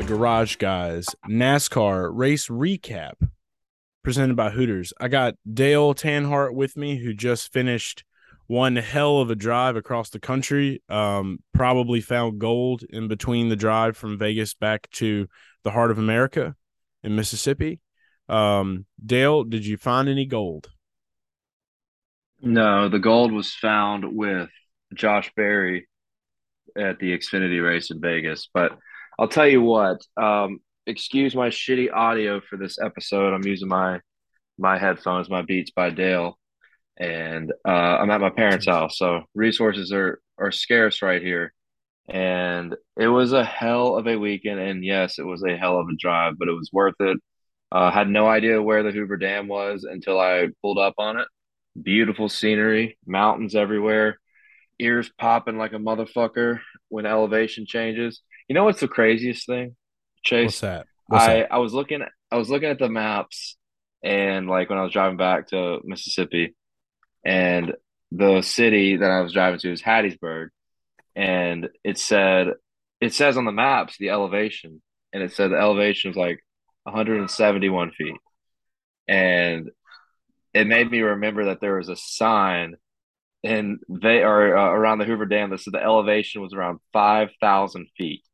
the Garage Guys NASCAR race recap presented by Hooters. I got Dale Tanhardt with me who just finished one hell of a drive across the country. Um, probably found gold in between the drive from Vegas back to the heart of America in Mississippi. Um, Dale, did you find any gold? No, the gold was found with Josh Berry at the Xfinity race in Vegas. But I'll tell you what, um, excuse my shitty audio for this episode. I'm using my my headphones, my Beats by Dale, and uh, I'm at my parents' house, so resources are are scarce right here. And it was a hell of a weekend, and yes, it was a hell of a drive, but it was worth it. Uh, had no idea where the Hoover Dam was until I pulled up on it. Beautiful scenery, mountains everywhere, ears popping like a motherfucker when elevation changes. You know what's the craziest thing, Chase? What's that? What's I that? I was looking I was looking at the maps and like when I was driving back to Mississippi and the city that I was driving to is Hattiesburg and it said it says on the maps the elevation and it said the elevation is like 171 feet and it made me remember that there was a sign and they are uh, around the Hoover Dam that said the elevation was around 5,000 feet.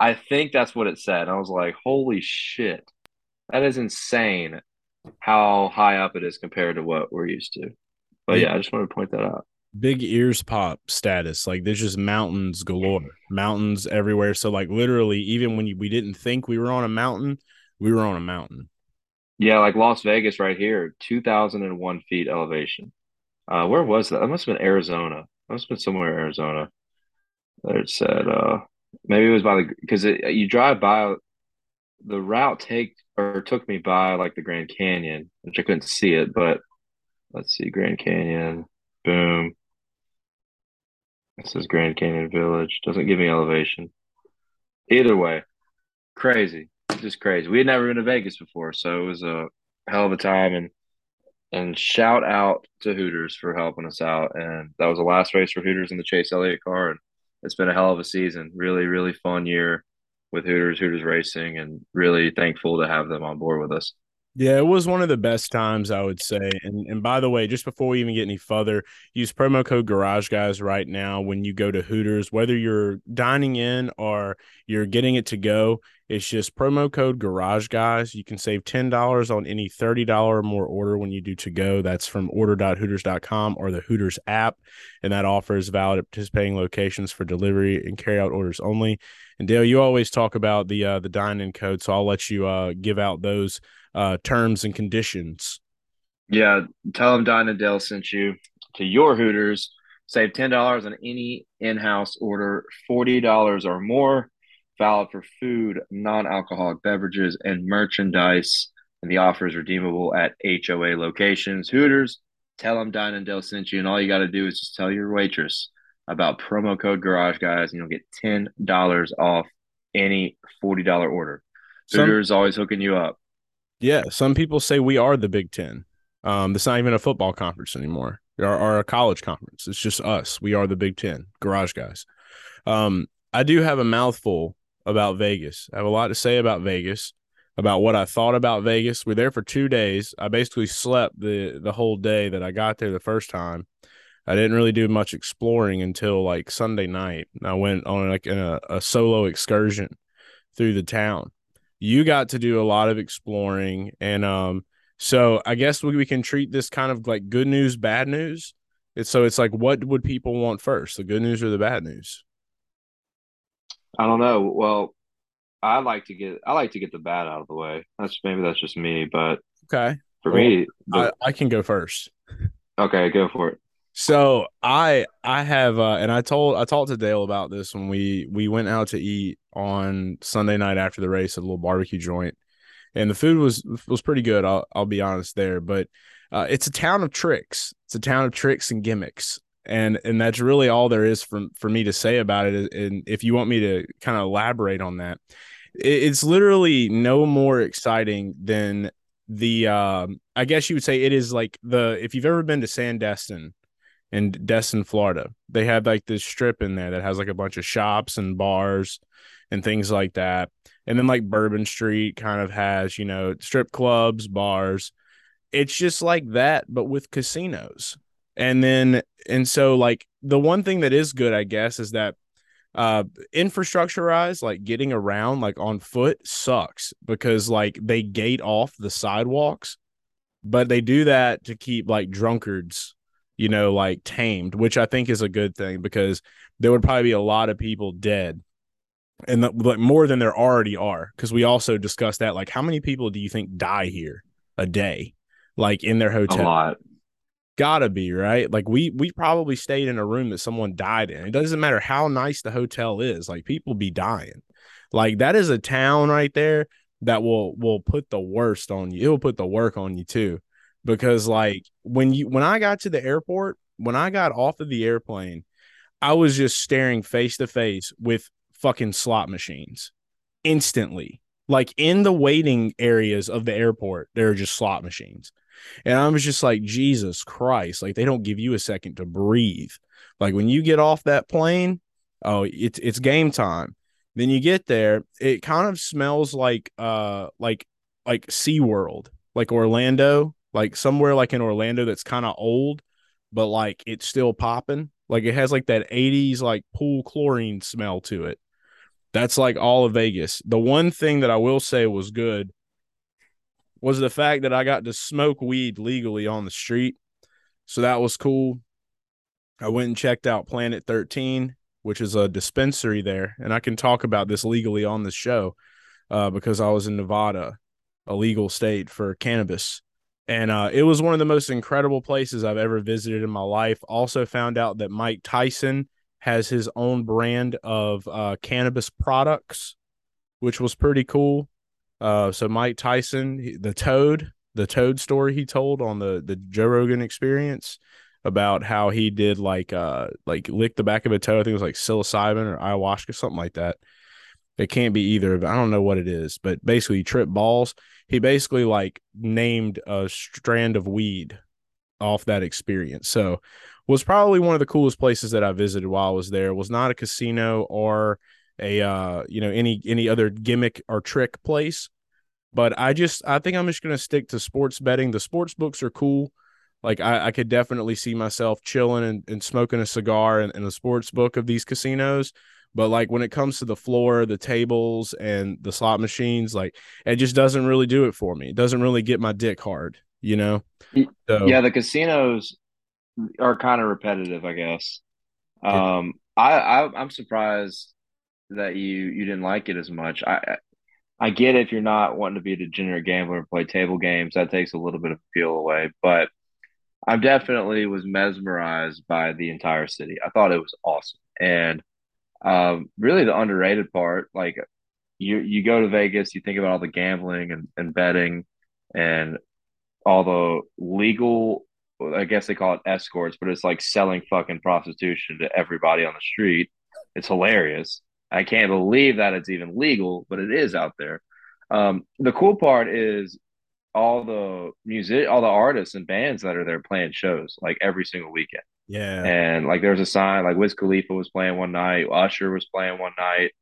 I think that's what it said. I was like, holy shit, that is insane how high up it is compared to what we're used to. But yeah, I just wanted to point that out. Big ears pop status. Like there's just mountains galore, mountains everywhere. So like literally, even when you, we didn't think we were on a mountain, we were on a mountain. Yeah, like Las Vegas right here, 2,001 feet elevation. Uh, where was that? That must have been Arizona. That must have been somewhere in Arizona. There it said, uh, maybe it was by the because you drive by the route take or took me by like the Grand Canyon, which I couldn't see it, but let's see, Grand Canyon, boom. This is Grand Canyon Village. Doesn't give me elevation. Either way, crazy, just crazy. We had never been to Vegas before, so it was a hell of a time, and and shout out to Hooters for helping us out. And that was the last race for Hooters in the Chase Elliott car. And it's been a hell of a season. Really, really fun year with Hooters, Hooters Racing, and really thankful to have them on board with us. Yeah, it was one of the best times I would say. And and by the way, just before we even get any further, use promo code Garage Guys right now when you go to Hooters, whether you're dining in or you're getting it to go. It's just promo code Garage Guys. You can save ten dollars on any thirty dollar or more order when you do to go. That's from order.hooters.com or the Hooters app, and that offer is valid at participating locations for delivery and carry out orders only. And Dale, you always talk about the uh, the dine in code, so I'll let you uh, give out those uh, terms and conditions. Yeah, tell them Don and Dale sent you to your Hooters. Save ten dollars on any in-house order, forty dollars or more. Valid for food, non-alcoholic beverages, and merchandise. And the offer is redeemable at HOA locations. Hooters, tell them Don and Dale sent you, and all you got to do is just tell your waitress about promo code Garage Guys, and you'll get ten dollars off any forty dollar order. Hooters Some- always hooking you up. Yeah, some people say we are the Big Ten. Um, it's not even a football conference anymore, or, or, a college conference. It's just us. We are the Big Ten, garage guys. Um, I do have a mouthful about Vegas. I have a lot to say about Vegas, about what I thought about Vegas. We're there for two days. I basically slept the the whole day that I got there the first time. I didn't really do much exploring until like Sunday night. I went on like a, a solo excursion through the town you got to do a lot of exploring and um so i guess we, we can treat this kind of like good news bad news it's so it's like what would people want first the good news or the bad news i don't know. Well i like to get i like to get the bad out of the way. That's maybe that's just me but okay. for well, me the, I, I can go first. Okay go for it. So I I have uh, and I told I talked to Dale about this when we we went out to eat on Sunday night after the race at a little barbecue joint, and the food was was pretty good. I'll I'll be honest there, but uh, it's a town of tricks. It's a town of tricks and gimmicks, and and that's really all there is for for me to say about it. And if you want me to kind of elaborate on that, it's literally no more exciting than the um, I guess you would say it is like the if you've ever been to Sandestin in Destin, Florida. They have like this strip in there that has like a bunch of shops and bars and things like that. And then like Bourbon Street kind of has, you know, strip clubs, bars. It's just like that, but with casinos. And then, and so like the one thing that is good, I guess, is that uh infrastructurized like getting around like on foot sucks because like they gate off the sidewalks but they do that to keep like drunkards you know like tamed which i think is a good thing because there would probably be a lot of people dead and the, like more than there already are because we also discussed that like how many people do you think die here a day like in their hotel A lot. Gotta be right? Like we we probably stayed in a room that someone died in. It doesn't matter how nice the hotel is like people be dying. Like that is a town right there that will will put the worst on you. It will put the work on you too. Because like when you when i got to the airport when i got off of the airplane i was just staring face to face with fucking slot machines instantly. Like in the waiting areas of the airport there are just slot machines and I was just like, Jesus Christ, like they don't give you a second to breathe. Like when you get off that plane, oh, it's it's game time. Then you get there, it kind of smells like uh like like SeaWorld, like Orlando, like somewhere like in Orlando that's kind of old, but like it's still popping. Like it has like that 80s like pool chlorine smell to it. That's like all of Vegas. The one thing that I will say was good was the fact that I got to smoke weed legally on the street. So that was cool. I went and checked out Planet 13, which is a dispensary there. And I can talk about this legally on the show uh, because I was in Nevada, a legal state for cannabis. And uh, it was one of the most incredible places I've ever visited in my life. Also, found out that Mike Tyson has his own brand of uh, cannabis products, which was pretty cool. Uh, so Mike Tyson, the Toad, the Toad story he told on the the Joe Rogan Experience about how he did like uh like lick the back of a toe. I think it was like psilocybin or ayahuasca, something like that. It can't be either, but I don't know what it is. But basically, tripped balls. He basically like named a strand of weed off that experience. So was probably one of the coolest places that I visited while I was there. Was not a casino or a uh you know any any other gimmick or trick place. But i just i think i'm just going to stick to sports betting. The sports books are cool. Like i, I could definitely see myself chilling and, and smoking a cigar in, in the sports book of these casinos. But like when it comes to the floor the tables and the slot machines like it just doesn't really do it for me. It doesn't really get my dick hard you know? So, yeah the casinos are kind of repetitive i guess. Um I, I i'm surprised that you you didn't like it as much. I I get if you're not wanting to be a degenerate gambler and play table games, that takes a little bit of appeal away. But I definitely was mesmerized by the entire city. I thought it was awesome, and um, really the underrated part, like you you go to Vegas, you think about all the gambling and, and betting and all the legal I guess they call it escorts, but it's like selling fucking prostitution to everybody on the street. It's hilarious. I can't believe that it's even legal, but it is out there. Um, the cool part is all the music, all the artists and bands that are there playing shows like every single weekend. Yeah. And like there's a sign like Wiz Khalifa was playing one night, Usher was playing one night.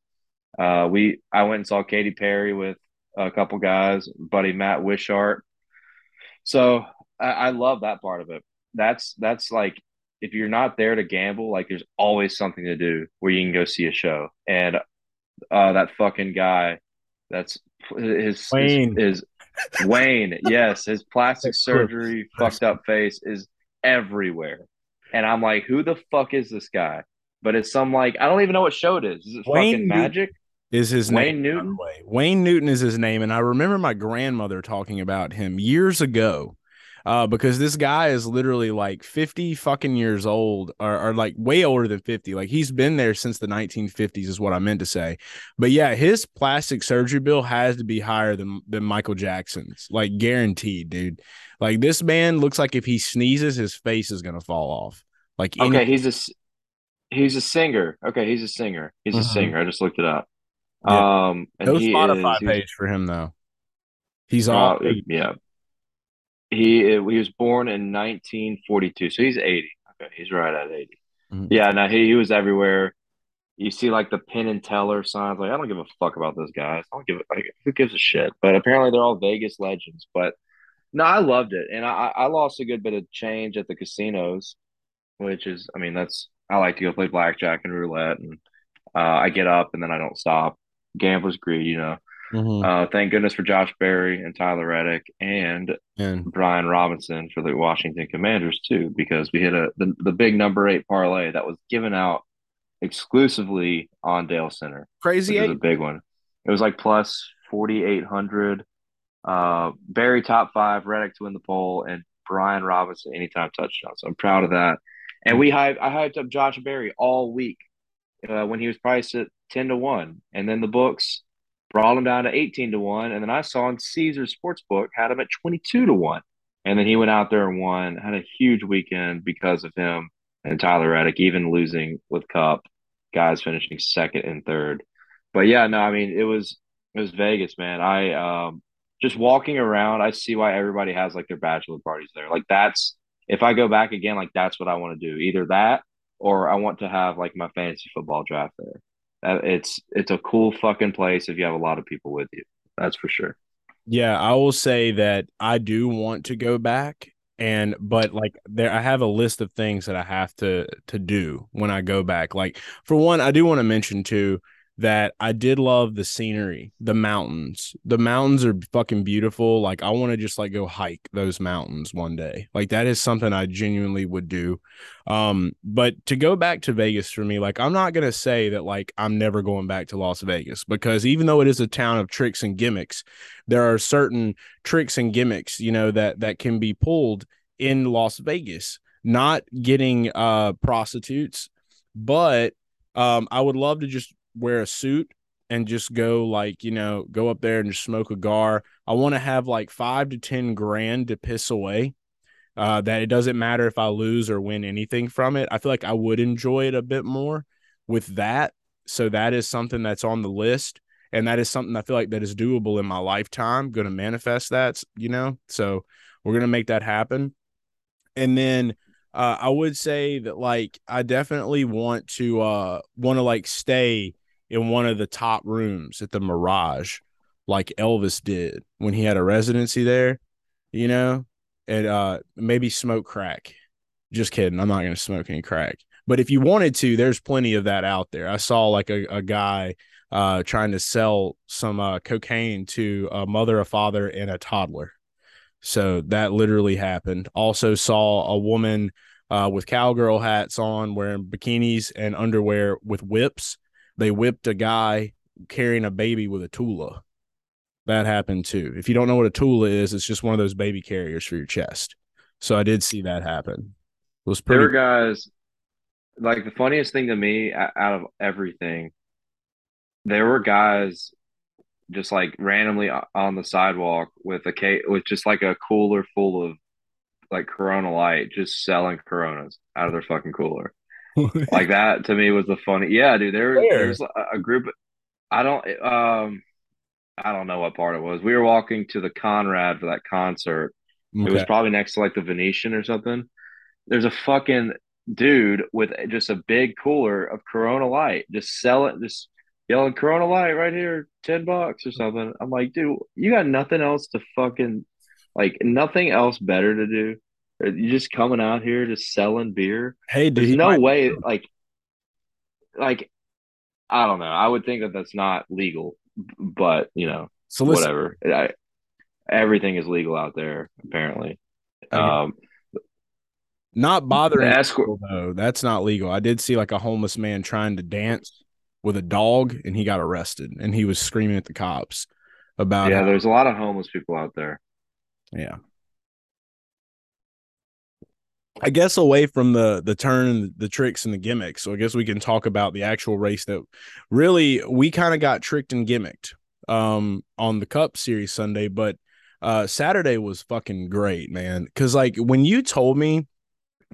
Uh, we I went and saw Katy Perry with a couple guys, buddy Matt Wishart. So I, I love that part of it. That's that's like if you're not there to gamble, like there's always something to do where you can go see a show. And uh, that fucking guy, that's his Wayne. His, his Wayne, yes, his plastic surgery fucked up face is everywhere. And I'm like, who the fuck is this guy? But it's some like I don't even know what show it is. Is it Wayne fucking magic? Is his Wayne name Newton? Wayne Newton is his name, and I remember my grandmother talking about him years ago uh, because this guy is literally like 50 fucking years old or, or, like way older than 50. Like he's been there since the 1950s, is what I meant to say. But yeah, his plastic surgery bill has to be higher than, than Michael Jackson's, like guaranteed, dude. Like this man looks like if he sneezes, his face is going to fall off. Like, any- okay, he's a, he's a singer. Okay, he's a singer. He's a mm-hmm. singer. I just looked it up. Yeah. Um, and no Spotify is, page for him though. He's all uh, yeah. He he was born in 1942, so he's 80. Okay, he's right at 80. Mm-hmm. Yeah, no, he, he was everywhere. You see like the Penn and Teller signs. Like, I don't give a fuck about those guys. I don't give a, like, who gives a shit. But apparently they're all Vegas legends. But no, I loved it, and I I lost a good bit of change at the casinos, which is, I mean, that's I like to go play blackjack and roulette, and uh, I get up and then I don't stop. Gambler's greed, you know. Mm-hmm. Uh, thank goodness for Josh Berry and Tyler Reddick and, and Brian Robinson for the Washington Commanders too, because we hit a the, the big number eight parlay that was given out exclusively on Dale Center. Crazy eight, a big one. It was like plus forty eight hundred. Uh, Berry top five, Reddick to win the pole, and Brian Robinson anytime touchdown. So I'm proud of that. And we hyped, I hyped up Josh Berry all week uh, when he was priced at ten to one, and then the books brought him down to 18 to 1. And then I saw in Caesars Sportsbook had him at 22 to 1. And then he went out there and won, had a huge weekend because of him and Tyler Reddick, even losing with Cup, guys finishing second and third. But yeah, no, I mean, it was it was Vegas, man. I um just walking around, I see why everybody has like their bachelor parties there. Like that's if I go back again, like that's what I want to do. Either that or I want to have like my fantasy football draft there Uh, it's it's a cool fucking place if you have a lot of people with you. That's for sure. Yeah, I will say that I do want to go back and but like there I have a list of things that I have to to do when I go back. Like for one, I do want to mention too that I did love the scenery, the mountains. The mountains are fucking beautiful. Like I want to just like go hike those mountains one day. Like that is something I genuinely would do. Um but to go back to Vegas for me, like I'm not going to say that like I'm never going back to Las Vegas because even though it is a town of tricks and gimmicks, there are certain tricks and gimmicks, you know, that that can be pulled in Las Vegas. Not getting uh prostitutes, but um I would love to just wear a suit and just go like you know go up there and just smoke a gar. I want to have like five to ten grand to piss away uh, that it doesn't matter if i lose or win anything from it. I feel like i would enjoy it a bit more with that. So that is something that's on the list and that is something i feel like that is doable in my lifetime going to manifest that you know? So we're going to make that happen. And then uh, i would say that like i definitely want to uh want to like stay in one of the top rooms at the Mirage, like Elvis did when he had a residency there, you know, and uh, maybe smoke crack. Just kidding. I'm not going to smoke any crack. But if you wanted to, there's plenty of that out there. I saw like a, a guy uh, trying to sell some uh, cocaine to a mother, a father, and a toddler. So that literally happened. Also saw a woman uh, with cowgirl hats on, wearing bikinis and underwear with whips they whipped a guy carrying a baby with a Tula. That happened too. If you don't know what a Tula is, it's just one of those baby carriers for your chest. So I did see that happen. It was pretty. There guys like the funniest thing to me out of everything. There were guys just like randomly on the sidewalk with a case with just like a cooler full of like Corona Light, just selling Coronas out of their fucking cooler. like that to me was the funny. Yeah, dude. There, there's a group. I don't. Um, I don't know what part it was. We were walking to the Conrad for that concert. Okay. It was probably next to like the Venetian or something. There's a fucking dude with just a big cooler of Corona Light, just sell it, just yelling Corona Light right here, ten bucks or something. I'm like, dude, you got nothing else to fucking like, nothing else better to do. Are you just coming out here just selling beer? Hey, there's no way. Like, like I don't know. I would think that that's not legal, but you know, so whatever. I, everything is legal out there apparently. Um, not bothering escort people, though. That's not legal. I did see like a homeless man trying to dance with a dog, and he got arrested, and he was screaming at the cops about. Yeah, how, there's a lot of homeless people out there. Yeah. I guess away from the the turn, the tricks, and the gimmicks. So I guess we can talk about the actual race that really we kind of got tricked and gimmicked um, on the Cup Series Sunday, but uh, Saturday was fucking great, man. Because like when you told me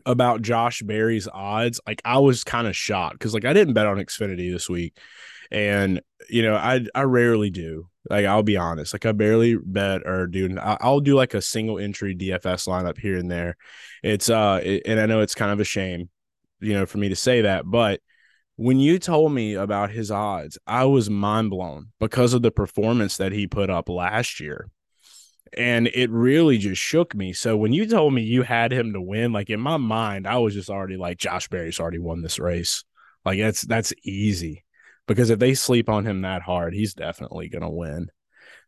about Josh Berry's odds, like I was kind of shocked because like I didn't bet on Xfinity this week, and you know I I rarely do, Like I'll be honest, like I barely bet or do. I'll do like a single entry DFS lineup here and there. It's uh, it, and I know it's kind of a shame, you know, for me to say that, but when you told me about his odds, I was mind blown because of the performance that he put up last year. And it really just shook me. So when you told me you had him to win, like in my mind, I was just already like, Josh Berry's already won this race. Like that's that's easy because if they sleep on him that hard, he's definitely going to win.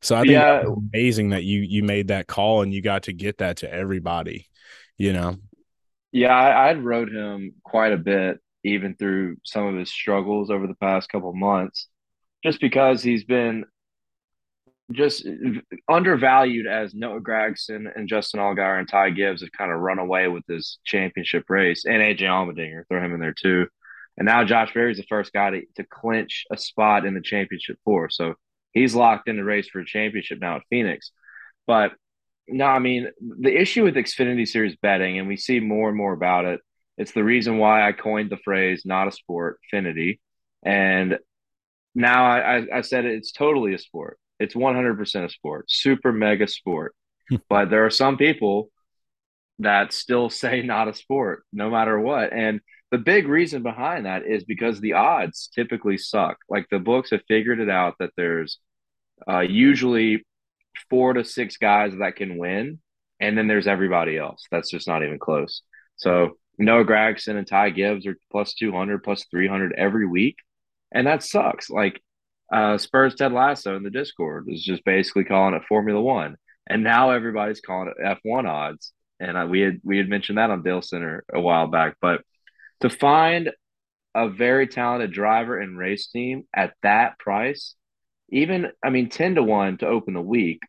So I think yeah. amazing that you you made that call and you got to get that to everybody. You know. Yeah, I, I'd rode him quite a bit, even through some of his struggles over the past couple months, just because he's been just undervalued as Noah Gragson and Justin Allgaier and Ty Gibbs have kind of run away with this championship race, and AJ Allmendinger, throw him in there too. And now Josh Berry's the first guy to, to clinch a spot in the championship four. So he's locked in the race for a championship now at Phoenix. But no, I mean, the issue with Xfinity Series betting, and we see more and more about it, it's the reason why I coined the phrase not a sport, Finity. And now I, I, I said it, it's totally a sport. It's 100% a sport, super mega sport. Hmm. but there are some people that still say not a sport, no matter what. And the big reason behind that is because the odds typically suck. Like the books have figured it out that there's uh, usually four to six guys that can win, and then there's everybody else. That's just not even close. So Noah Gragson and Ty Gibbs are plus 200, plus 300 every week. And that sucks. Like uh, Spurs Ted Lasso in the Discord is just basically calling it Formula One. And now everybody's calling it F1 odds. And uh, we had we had mentioned that on Dale Center a while back. But to find a very talented driver and race team at that price, even I mean 10 to 1 to open the week,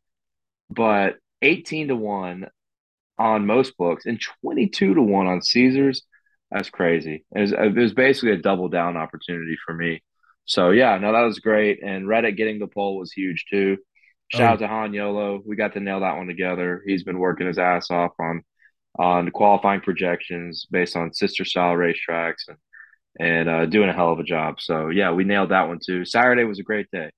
but 18 to 1 on most books and 22 to 1 on Caesars. That's crazy. It was, it was basically a double down opportunity for me. So, yeah, no, that was great. And Reddick getting the pole was huge too. Shout oh. out to Han Yolo. We got to nail that one together. He's been working his ass off on on qualifying projections based on sister style racetracks and and uh, doing a hell of a job. So yeah, we nailed that one too. Saturday was a great day.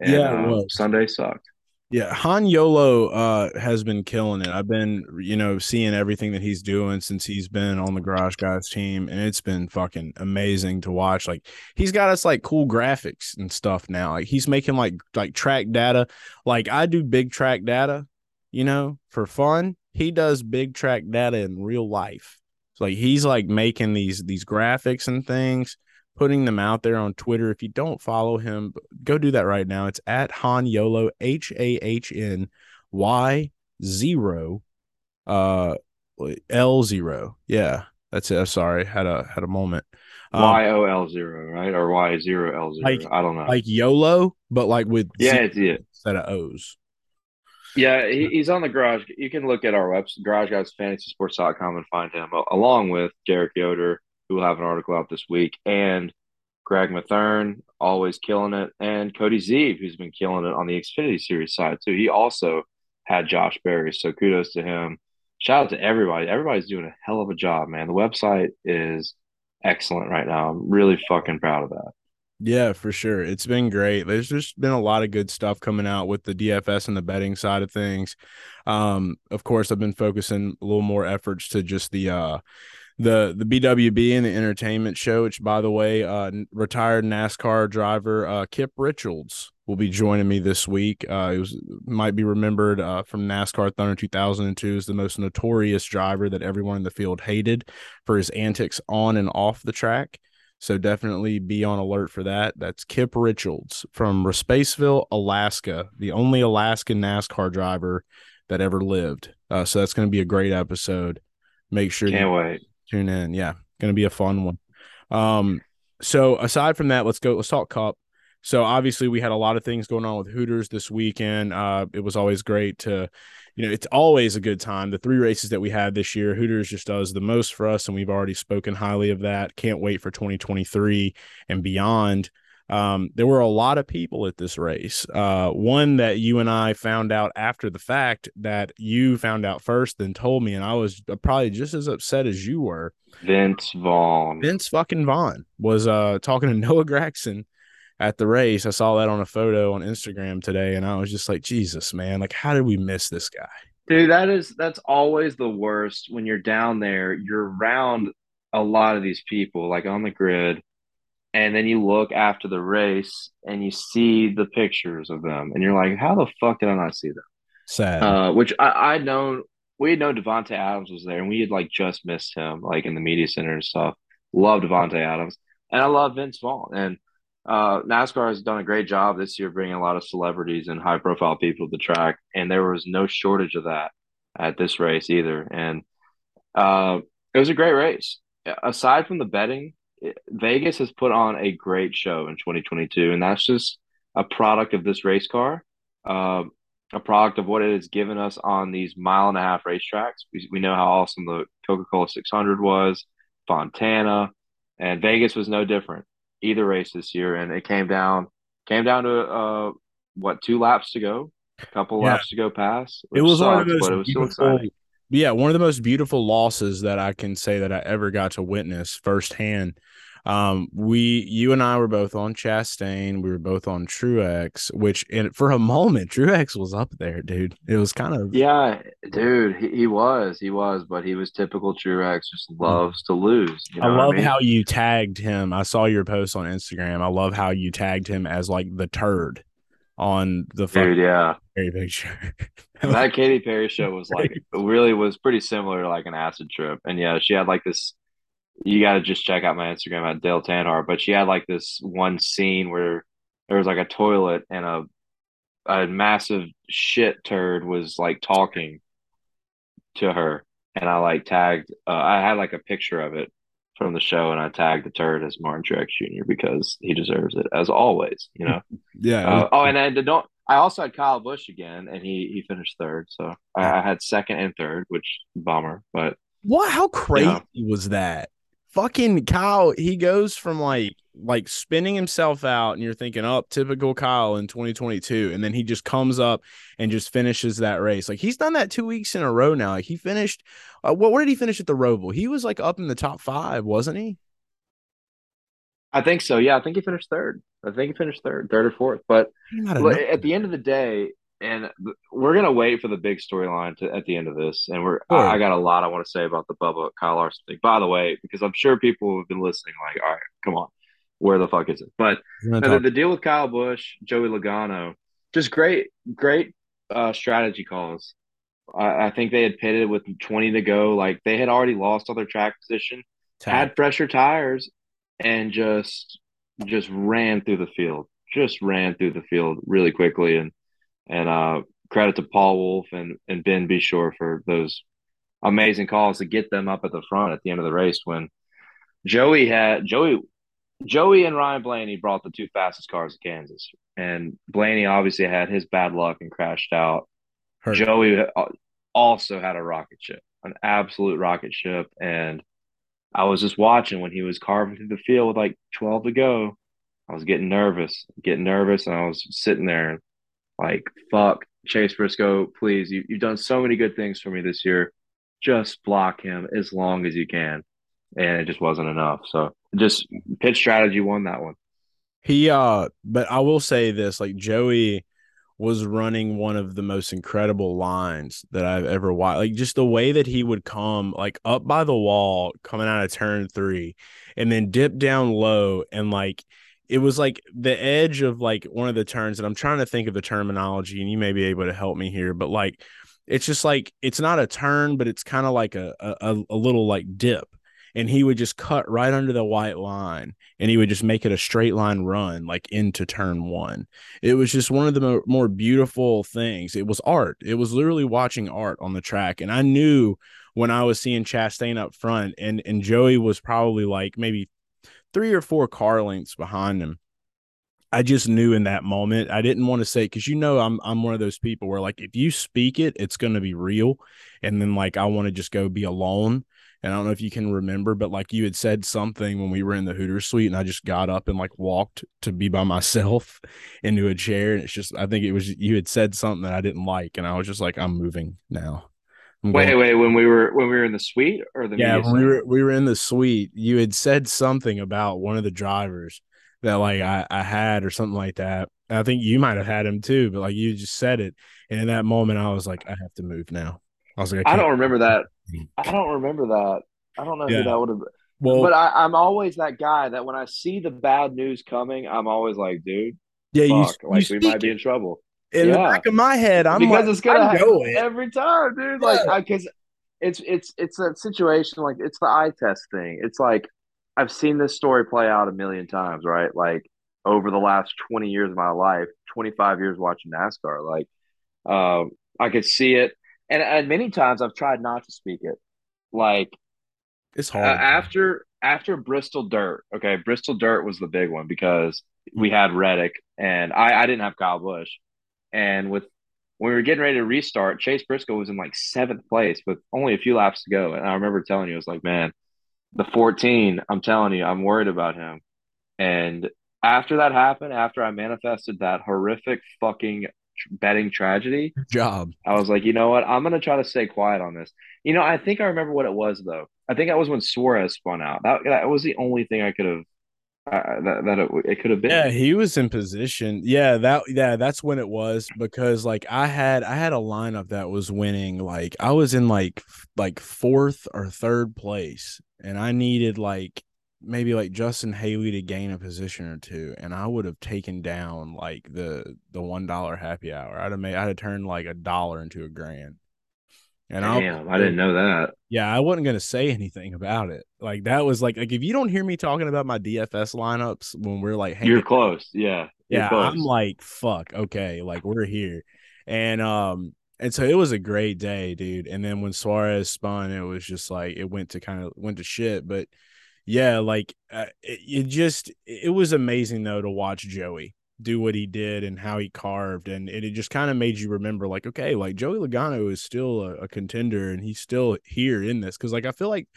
And, yeah, uh, Sunday sucked. Yeah, Han Yolo uh, has been killing it. I've been, you know, seeing everything that he's doing since he's been on the Garage Guys team, and it's been fucking amazing to watch. Like he's got us like cool graphics and stuff now. Like he's making like like track data. Like I do big track data, you know, for fun. He does big track data in real life. So like he's like making these these graphics and things putting them out there on Twitter. If you don't follow him, go do that right now. It's at Han Yolo, H A H N Y zero, uh, L zero. Yeah, that's it. Sorry, had a had a moment. Um, y O L zero, right? Or Y zero L zero. Like, I don't know. Like YOLO, but like with yeah, it's it. Set of O's. Yeah, he, he's on the garage. You can look at our website, Garage Guys Fantasy and find him along with Derek Yoder who will have an article out this week, and Greg Mathern, always killing it, and Cody Zeeb, who's been killing it on the Xfinity Series side too. He also had Josh Berry, so kudos to him. Shout out to everybody. Everybody's doing a hell of a job, man. The website is excellent right now. I'm really fucking proud of that. Yeah, for sure. It's been great. There's just been a lot of good stuff coming out with the DFS and the betting side of things. Um, of course, I've been focusing a little more efforts to just the uh the the BWB and the entertainment show, which by the way, uh, retired NASCAR driver uh, Kip Richards will be joining me this week. Uh, he was might be remembered uh, from NASCAR Thunder 2002 as the most notorious driver that everyone in the field hated for his antics on and off the track. So definitely be on alert for that. That's Kip Richards from Spaceville, Alaska, the only Alaskan NASCAR driver that ever lived. Uh, so that's going to be a great episode. Make sure can't you, wait tune in. Yeah, going to be a fun one. Um, so aside from that, let's go. Let's talk Cup. So obviously, we had a lot of things going on with Hooters this weekend. Uh, it was always great to, you know, it's always a good time. The three races that we had this year, Hooters just does the most for us, and we've already spoken highly of that. Can't wait for 2023 and beyond um, there were a lot of people at this race. Uh, one that you and I found out after the fact that you found out first, then told me, and I was probably just as upset as you were. Vince Vaughn. Vince fucking Vaughn was uh, talking to Noah Gragson at the race. I saw that on a photo on Instagram today, and I was just like, Jesus, man, like how did we miss this guy? Dude, that is that's always the worst when you're down there. You're around a lot of these people, like on the grid, and then you look after the race and you see the pictures of them, and you're like, how the fuck did I not see them? Sad. Uh, which I, I'd known we had known Davante Adams was there, and we had like just missed him, like in the media center and stuff. Love Davante Adams, and I love Vince Vaughn. And uh, NASCAR has done a great job this year bringing a lot of celebrities and high profile people to the track, and there was no shortage of that at this race either. And uh, it was a great race. Aside from the betting, Vegas has put on a great show in 2022, and that's just a product of this race car, uh, a product of what it has given us on these mile and a half racetracks. We, we know how awesome the Coca Cola 600 was, Fontana, and Vegas was no different either race this year, and it came down came down to uh what two laps to go, a couple yeah. laps to go past. It was sucks, one of the most but it was still exciting. Yeah, one of the most beautiful losses that I can say that I ever got to witness firsthand um, we, you and I were both on Chastain. We were both on Truex, which in, for a moment, Truex was up there, dude. It was kind of yeah, dude. He, he was, he was, but he was typical Truex. Just mm. loves to lose. You know I love I mean? how you tagged him. I saw your post on Instagram. I love how you tagged him as like the turd on the dude. Yeah, very picture. that Katy Perry show was like really was pretty similar to like an acid trip, and yeah, she had like this you got to just check out my Instagram at Dale Tanhardt. But she had like this one scene where there was like a toilet and a a massive shit turd was like talking to her, and I like tagged. Uh, I had like a picture of it from the show, and I tagged the turd as Martin Truex Jr. because he deserves it as always. You know. yeah. Uh, oh, and I don't. I also had Kyle Busch again, and he he finished third. So I, I had second and third, which bummer. But what? How crazy was that? Fucking Kyle, he goes from like like spinning himself out, and you're thinking, oh, typical Kyle in 2022, and then he just comes up and just finishes that race. Like he's done that two weeks in a row now. Like he finished, uh, what? Where did he finish at the Roval? He was like up in the top five, wasn't he? I think so. Yeah, I think he finished third. I think he finished third, third or fourth. But at the end of the day, and we're gonna wait for the big storyline to at the end of this. And we're sure. I, I, got a lot I want to say about the Bubba Kyle Larson thing. By the way, because I'm sure people have been listening, like, all right, come on, where the fuck is it? But the, the, deal with Kyle Busch, Joey Logano, just great, great uh, strategy calls. I, I think they had pitted with 20 to go. Like they had already lost all their track position, had fresher tires, and just just ran through the field. Just ran through the field really quickly and and uh, credit to Paul Wolfe and, and Ben Beshore for those amazing calls to get them up at the front at the end of the race when Joey had Joey Joey and Ryan Blaney brought the two fastest cars in Kansas. And Blaney obviously had his bad luck and crashed out. Hurt. Joey also had a rocket ship, an absolute rocket ship. And I was just watching when he was carving through the field with like 12 to go. I was getting nervous, getting nervous, and I was sitting there like, fuck, Chase Briscoe, please, you, you've done so many good things for me this year. Just block him as long as you can. And it just wasn't enough. So just pitch strategy won that one. He uh but I will say this, like Joey was running one of the most incredible lines that I've ever watched. Like just the way that he would come like up by the wall coming out of turn 3 and then dip down low and like it was like the edge of like one of the turns and i'm trying to think of the terminology and you may be able to help me here but like it's just like it's not a turn but it's kind of like a, a a little like dip and he would just cut right under the white line and he would just make it a straight line run like into turn one. It was just one of the mo- more beautiful things. It was art. It was literally watching art on the track and i knew when i was seeing chastain up front and and joey was probably like maybe three or four car lengths behind him. I just knew in that moment. I didn't want to say because you know I'm I'm one of those people where like if you speak it, it's gonna be real. And then like I want to just go be alone. And I don't know if you can remember, but like you had said something when we were in the Hooters suite, and I just got up and like walked to be by myself into a chair. And it's just I think it was you had said something that I didn't like, and I was just like, I'm moving now. Wait, wait. When we were when we were in the suite or the yeah, when we were we were in the suite. You had said something about one of the drivers that like I, I had or something like that. I think you might have had him too, but like you just said it, and in that moment, I was like, I have to move now. I was like, I, I don't remember that. I don't remember that. I don't know yeah. who that would have. Well, but I, am always that guy that when I see the bad news coming, I'm always like, dude, yeah, fuck, you, like you we might be in trouble. In yeah. the back of my head, I'm because like, it's gonna happen every time, dude. Yeah. Like, because it's it's it's a situation like it's the eye test thing. It's like I've seen this story play out a million times, right? Like over the last 20 years of my life, 25 years watching NASCAR. Like um, I could see it. And, and many times I've tried not to speak it. Like it's hard. Uh, after after Bristol Dirt, okay, Bristol Dirt was the big one because we had Reddick and I, I didn't have Kyle Busch. And with when we were getting ready to restart, Chase Briscoe was in like seventh place with only a few laps to go. And I remember telling you, I was like, man, the 14, I'm telling you, I'm worried about him. And after that happened, after I manifested that horrific fucking betting tragedy Good job, I was like, you know what? I'm gonna try to stay quiet on this. You know, I think I remember what it was though. I think that was when Suarez spun out. That that was the only thing I could have uh, that that it, it could have been. Yeah, he was in position. Yeah, that yeah, that's when it was because like I had I had a lineup that was winning. Like I was in like like fourth or third place, and I needed like maybe like Justin Haley to gain a position or two, and I would have taken down like the the one dollar happy hour. I'd have made I'd have turned like a dollar into a grand. And Damn, I didn't know that. Yeah, I wasn't gonna say anything about it. Like that was like like if you don't hear me talking about my DFS lineups when we're like, you're close, yeah, you're yeah. Close. I'm like, fuck, okay, like we're here, and um, and so it was a great day, dude. And then when Suarez spun, it was just like it went to kind of went to shit, but yeah, like uh, it, it just it was amazing though to watch Joey do what he did and how he carved and, and it just kind of made you remember like okay like joey logano is still a, a contender and he's still here in this. Because like i feel like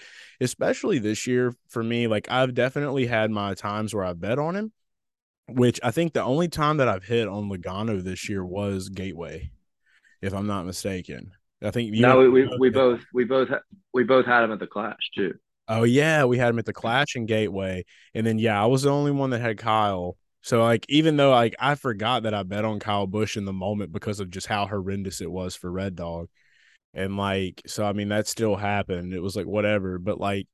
especially this year for me like i've definitely had my times where i bet on him which i think the only time that i've hit on logano this year was gateway if i'm not mistaken. I think you no we, we, we both we both we both had him at the clash too. Oh yeah, we had him at the Clash and Gateway, and then yeah, I was the only one that had Kyle. So like, even though like I forgot that I bet on Kyle Busch in the moment because of just how horrendous it was for Red Dog, and like, so I mean that still happened. It was like whatever, but like,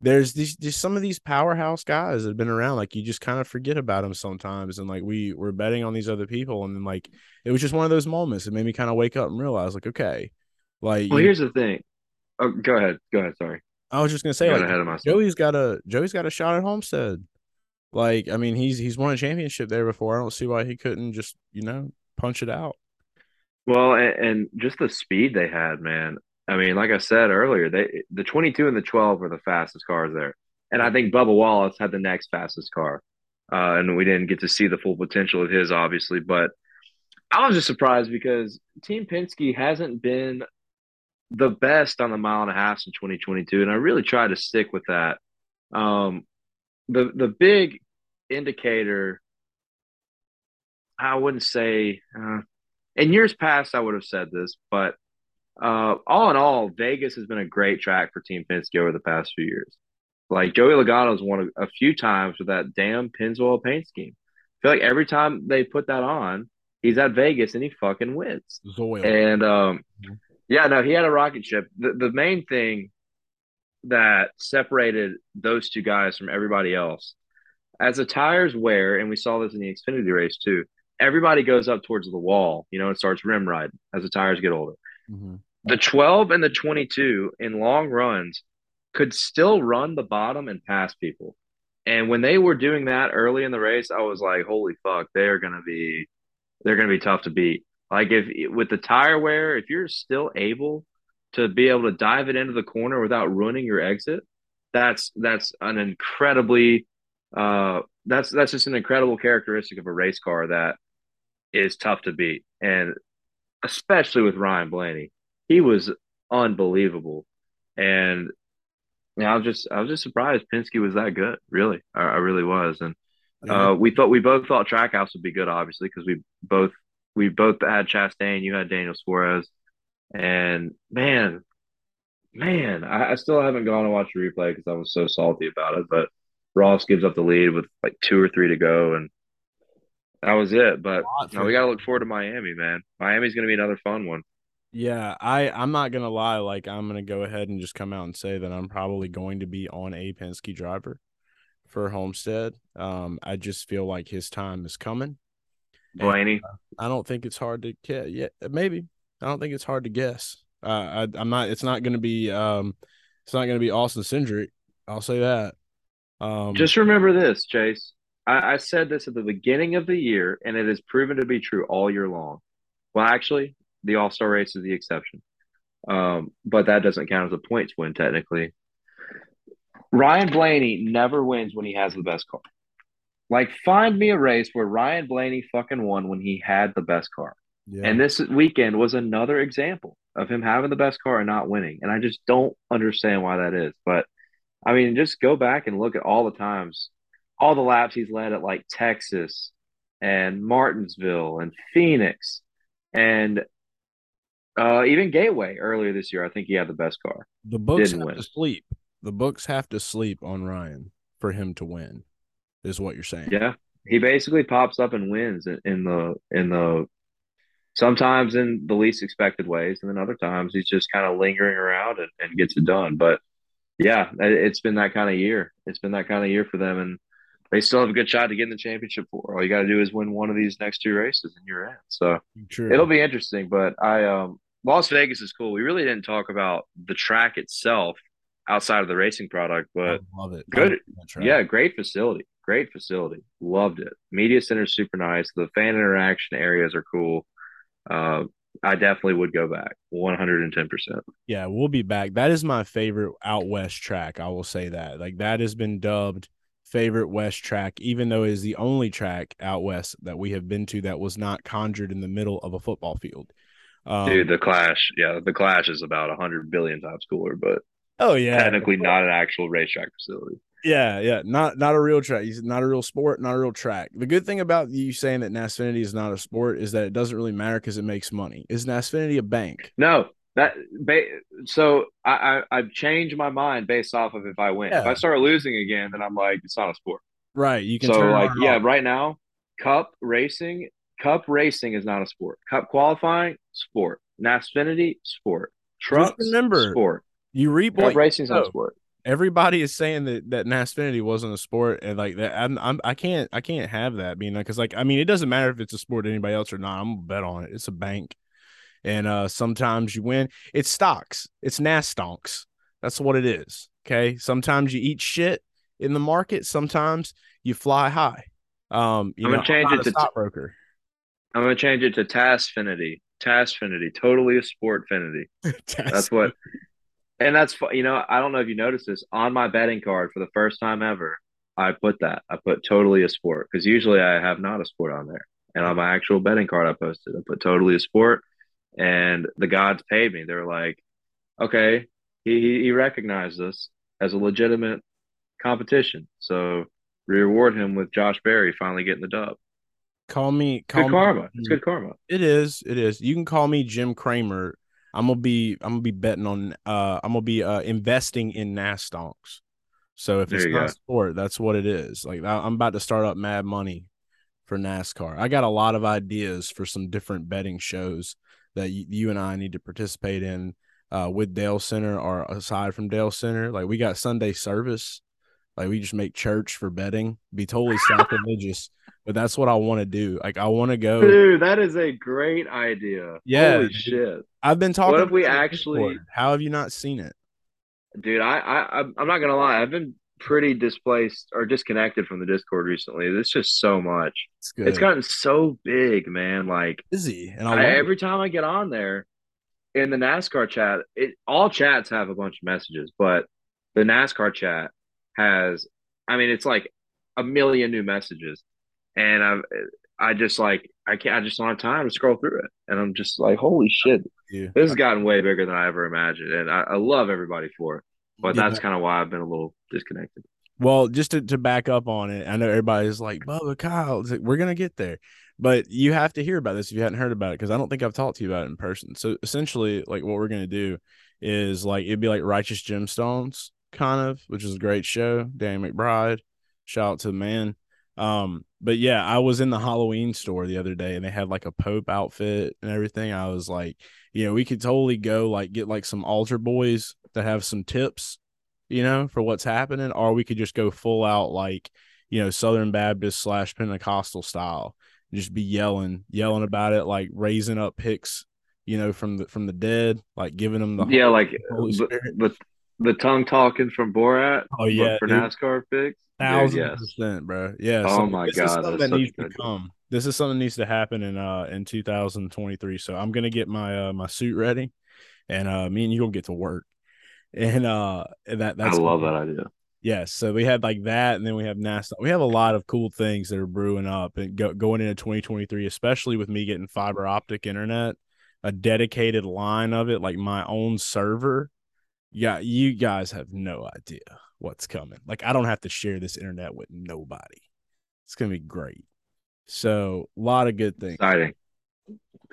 there's these just some of these powerhouse guys that have been around. Like you just kind of forget about them sometimes, and like we were betting on these other people, and then like it was just one of those moments. that made me kind of wake up and realize like, okay, like. Well, here's the thing. Oh, go ahead. Go ahead. Sorry. I was just gonna say, like, Joey's got a Joey's got a shot at Homestead. Like, I mean, he's he's won a championship there before. I don't see why he couldn't just you know punch it out. Well, and, and just the speed they had, man. I mean, like I said earlier, they the 22 and the 12 were the fastest cars there, and I think Bubba Wallace had the next fastest car. Uh, and we didn't get to see the full potential of his, obviously, but I was just surprised because Team Penske hasn't been the best on the mile and a half in 2022, and I really try to stick with that. Um, the the big indicator, I wouldn't say. Uh, in years past, I would have said this, but uh, all in all, Vegas has been a great track for Team Penske over the past few years. Like Joey Logano's won a, a few times with that damn Pennzoil paint scheme. I feel like every time they put that on, he's at Vegas and he fucking wins. Zoil. And um, mm-hmm. Yeah, no, he had a rocket ship. The the main thing that separated those two guys from everybody else, as the tires wear, and we saw this in the Xfinity race too. Everybody goes up towards the wall, you know, and starts rim riding as the tires get older. Mm-hmm. The 12 and the 22 in long runs could still run the bottom and pass people. And when they were doing that early in the race, I was like, holy fuck, they are going to be, they're going to be tough to beat. Like if with the tire wear, if you're still able to be able to dive it into the corner without ruining your exit, that's that's an incredibly uh that's that's just an incredible characteristic of a race car that is tough to beat. And especially with Ryan Blaney. He was unbelievable. And you know, I was just I was just surprised Penske was that good. Really, I, I really was. And uh, we thought we both thought Trackhouse would be good, obviously, because we both we both had Chastain. You had Daniel Suarez, and man, man, I, I still haven't gone to watch the replay because I was so salty about it. But Ross gives up the lead with like two or three to go, and that was it. But no, we got to look forward to Miami, man. Miami's going to be another fun one. Yeah, I I'm not gonna lie. Like I'm gonna go ahead and just come out and say that I'm probably going to be on a Penske driver for Homestead. Um, I just feel like his time is coming. Blaney, and, uh, I don't think it's hard to get. Yeah, maybe. I don't think it's hard to guess. Uh, I, I'm not. It's not going to be. Um, it's not going to be Austin Cindric. I'll say that. Um, just remember this, Chase. I, I said this at the beginning of the year, and it has proven to be true all year long. Well, actually, the All Star race is the exception, um, but that doesn't count as a points win technically. Ryan Blaney never wins when he has the best car. Like, find me a race where Ryan Blaney fucking won when he had the best car. Yeah. And this weekend was another example of him having the best car and not winning. And I just don't understand why that is. But I mean, just go back and look at all the times, all the laps he's led at like Texas and Martinsville and Phoenix and uh, even Gateway earlier this year. I think he had the best car. The books Didn't have win. to sleep. The books have to sleep on Ryan for him to win, is what you're saying. Yeah, he basically pops up and wins in, in the in the sometimes in the least expected ways, and then other times he's just kind of lingering around and, and gets it done. But yeah, it's been that kind of year. It's been that kind of year for them, and they still have a good shot to get in the championship for. All you got to do is win one of these next two races, and you're in. So True. it'll be interesting. But I, um, Las Vegas is cool. We really didn't talk about the track itself outside of the racing product, but I love it. Good, yeah, great facility. Great facility. Loved it. Media center super nice. The fan interaction areas are cool. Uh, I definitely would go back 110%. Yeah, we'll be back. That is my favorite out west track. I will say that. Like that has been dubbed favorite west track even though it is the only track out west that we have been to that was not conjured in the middle of a football field. Um, Dude, the Clash, yeah, the Clash is about 100 billion times cooler, but oh yeah, technically not an actual racetrack facility. Yeah, yeah, not not a real track. He's not a real sport, not a real track. The good thing about you saying that NASFinity is not a sport is that it doesn't really matter because it makes money. Is NASFinity a bank? No, that so I, I have changed my mind based off of if I win. Yeah. If I start losing again, then I'm like it's not a sport. Right. You can. So like yeah, off. right now, Cup racing, Cup racing is not a sport. Cup qualifying, sport. NASFinity, sport. Trucks, remember, sport. You reap Cup racing is not a oh. sport everybody is saying that that NASFinity wasn't a sport and like that I'm, I'm I can't I can't have that being because like I mean it doesn't matter if it's a sport to anybody else or not I'm gonna bet on it. It's a bank. And uh sometimes you win. It's stocks. It's NASStonks that's what it is okay? Sometimes you eat shit in the market. Sometimes you fly high. Um you I'm gonna know, change I'm it to stockbroker. I'm gonna change it to TASFinity TASFinity totally a sportfinity. That's what and that's you know I don't know if you noticed this on my betting card for the first time ever. I put that I put totally a sport because usually I have not a sport on there. And on my actual betting card I posted I put totally a sport, and the gods paid me. They're like, okay, he he recognized us as a legitimate competition, so reward him with Josh Berry finally getting the dub. Call me call good karma. Me, it's mm-hmm. good karma. It is. It is. You can call me Jim Cramer I'm gonna be I'm gonna be betting on uh I'm gonna be uh investing in NASStonks. So if there it's not sport, that's what it is. Like I'm about to start up mad money for NASCAR. I got a lot of ideas for some different betting shows that you, you and I need to participate in uh, with Dale Center or aside from Dale Center. Like we got Sunday service. Like we just make church for betting. Be totally sacrilegious but that's what I want to do. Like I want to go. Dude, that is a great idea. Yeah, Holy shit. I've been talking. What if we actually? Discord. How have you not seen it? Dude, I, I I'm not gonna lie. I've been pretty displaced or disconnected from the Discord recently. It's just so much. It's, good. it's gotten so big, man. Like busy, and I, every time I get on there in the NASCAR chat, it all chats have a bunch of messages, but the NASCAR chat has. I mean, it's like a million new messages and I I just like I can't I just don't have time to scroll through it, and I'm just like, holy shit, yeah. this has gotten way bigger than I ever imagined, and I, I love everybody for it, but yeah. that's kind of why I've been a little disconnected. Well, just to, to back up on it, I know everybody's like, Bubba Kyle, like, we're gonna get there, but you have to hear about this if you hadn't heard about it because I don't think I've talked to you about it in person. So essentially, like what we're gonna do is like it'd be like Righteous Gemstones, kind of, which is a great show. Danny McBride, Shout out to the man. Um, but yeah, I was in the Halloween store the other day and they had like a Pope outfit and everything. I was like, you know, we could totally go like get like some altar boys that have some tips, you know, for what's happening, or we could just go full out like, you know, Southern Baptist slash Pentecostal style, just be yelling, yelling about it, like raising up picks, you know, from the from the dead, like giving them the yeah, like the, the tongue talking from Borat. Oh yeah, for dude. NASCAR picks. Thousand yes. percent, bro. Yeah. Oh so my this god, is something that needs to come. This is something that needs to happen in uh in 2023. So I'm gonna get my uh my suit ready, and uh me and you gonna get to work, and uh that that's I love cool. that idea. Yes, so we had like that, and then we have NASA. We have a lot of cool things that are brewing up and go, going into 2023, especially with me getting fiber optic internet, a dedicated line of it, like my own server. Yeah, you guys have no idea what's coming. Like I don't have to share this internet with nobody. It's gonna be great. So a lot of good things. Exciting.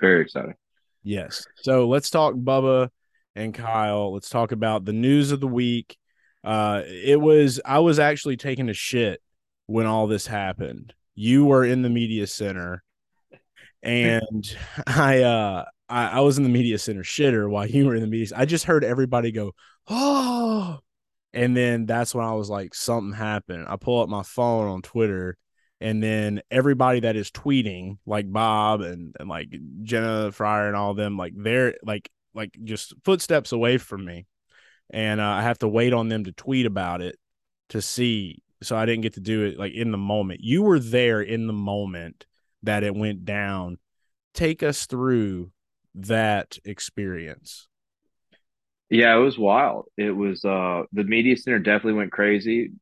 Very exciting. Yes. So let's talk Bubba and Kyle. Let's talk about the news of the week. Uh it was I was actually taking a shit when all this happened. You were in the media center and I uh I, I was in the media center shitter while you were in the media. I just heard everybody go, Oh, and then that's when I was like, something happened. I pull up my phone on Twitter, and then everybody that is tweeting, like Bob and, and like Jenna Fryer and all them, like they're like like just footsteps away from me, and uh, I have to wait on them to tweet about it to see. So I didn't get to do it like in the moment. You were there in the moment that it went down. Take us through that experience. Yeah, it was wild. It was uh the media center definitely went crazy.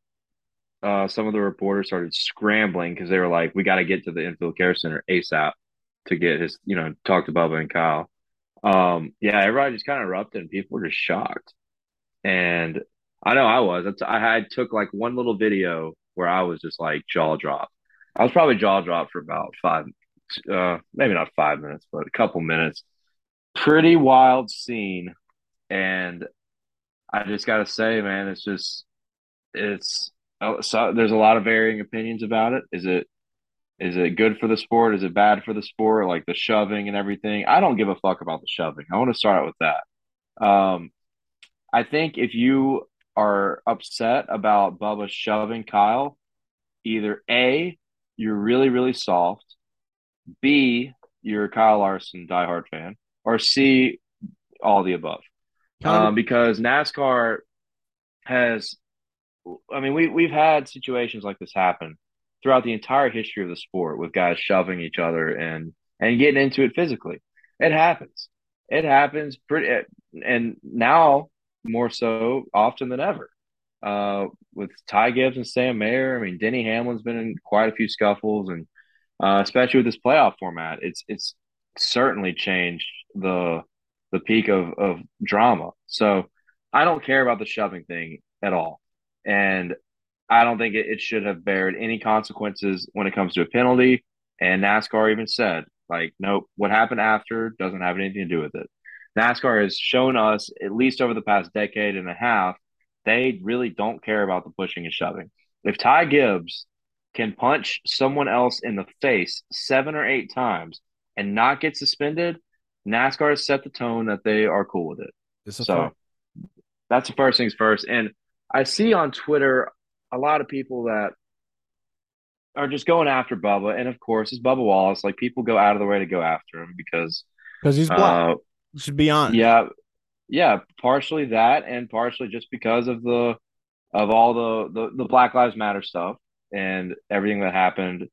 Uh some of the reporters started scrambling because they were like, We gotta get to the infield care center ASAP to get his, you know, talk to Bubba and Kyle. Um, yeah, everybody just kind of erupted and people were just shocked. And I know I was. I had took like one little video where I was just like jaw drop. I was probably jaw drop for about five, uh, maybe not five minutes, but a couple minutes. Pretty wild scene and I just got to say, man, it's just it's oh, so there's a lot of varying opinions about it. Is it is it good for the sport? Is it bad for the sport? Like the shoving and everything. I don't give a fuck about the shoving. I want to start out with that. Um, I think if you are upset about Bubba shoving Kyle, either A, you're really, really soft, B, you're a Kyle Larson diehard fan, or C, all the above um, because NASCAR has, I mean, we we've had situations like this happen throughout the entire history of the sport with guys shoving each other and and getting into it physically. It happens. It happens pretty, and now more so often than ever. Uh, with Ty Gibbs and Sam Mayer, I mean, Denny Hamlin's been in quite a few scuffles, and uh, especially with this playoff format, it's it's certainly changed the the peak of of drama. So I don't care about the shoving thing at all, and I don't think it, it should have bared any consequences when it comes to a penalty. And NASCAR even said, like, nope, what happened after doesn't have anything to do with it. NASCAR has shown us, at least over the past decade and a half, they really don't care about the pushing and shoving. If Ty Gibbs can punch someone else in the face seven or eight times and not get suspended, NASCAR has set the tone that they are cool with it. So that's the first things first. And I see on Twitter a lot of people that are just going after Bubba, and of course, it's Bubba Wallace. Like people go out of the way to go after him because because he's black. Uh, should be honest. Yeah, yeah. Partially that, and partially just because of the of all the the, the Black Lives Matter stuff and everything that happened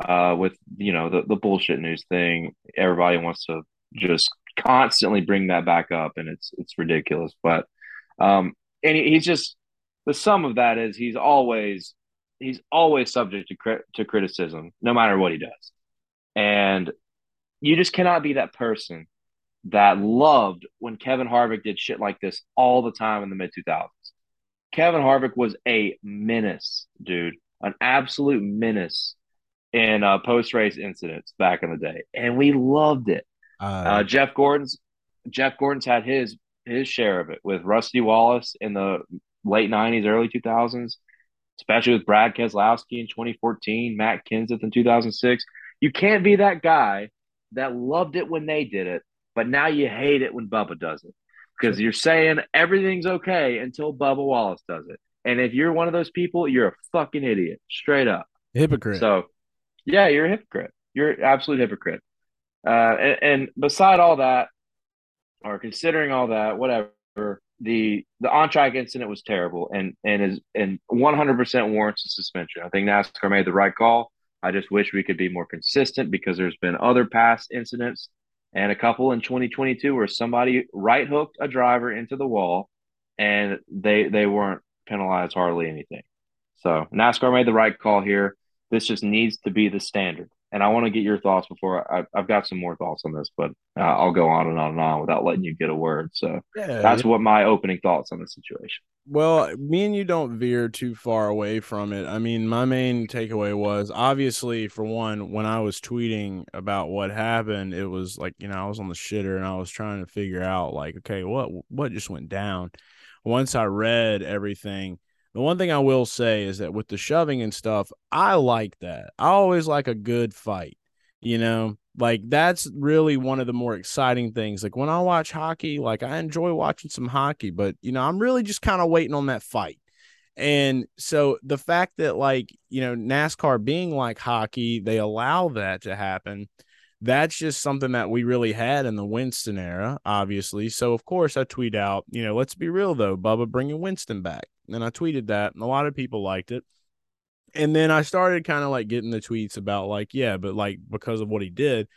uh, with you know the the bullshit news thing. Everybody wants to just constantly bring that back up, and it's it's ridiculous. But um, and he, he's just the sum of that is he's always he's always subject to cri- to criticism, no matter what he does, and you just cannot be that person that loved when Kevin Harvick did shit like this all the time in the mid 2000s. Kevin Harvick was a menace, dude, an absolute menace in uh, post race incidents back in the day, and we loved it. Uh, uh, Jeff Gordon's Jeff Gordon's had his his share of it with Rusty Wallace in the late '90s, early 2000s. especially with Brad Keselowski in 2014, Matt Kenseth in 2006. You can't be that guy that loved it when they did it, but now you hate it when Bubba does it because you're saying everything's okay until Bubba Wallace does it. And if you're one of those people, you're a fucking idiot, straight up. Hypocrite. So, yeah, you're a hypocrite. You're an absolute hypocrite. Uh, and, and beside all that, or considering all that, whatever, the the on track incident was terrible and and is and 100% warrants a suspension. I think NASCAR made the right call. I just wish we could be more consistent because there's been other past incidents and a couple in 2022 where somebody right hooked a driver into the wall and they they weren't penalized hardly anything. So NASCAR made the right call here. This just needs to be the standard and I want to get your thoughts before I, have got some more thoughts on this, but uh, I'll go on and on and on without letting you get a word. So yeah, that's yeah. what my opening thoughts on the situation. Well, me and you don't veer too far away from it. I mean, my main takeaway was obviously, for one, when I was tweeting about what happened, it was like you know I was on the shitter and I was trying to figure out like, okay, what what just went down. Once I read everything, the one thing I will say is that with the shoving and stuff, I like that. I always like a good fight. You know, like that's really one of the more exciting things. Like when I watch hockey, like I enjoy watching some hockey, but you know, I'm really just kind of waiting on that fight. And so the fact that like, you know, NASCAR being like hockey, they allow that to happen. That's just something that we really had in the Winston era, obviously. So of course I tweet out, you know, let's be real though, Bubba bringing Winston back and I tweeted that, and a lot of people liked it. And then I started kind of like getting the tweets about like, yeah, but like because of what he did.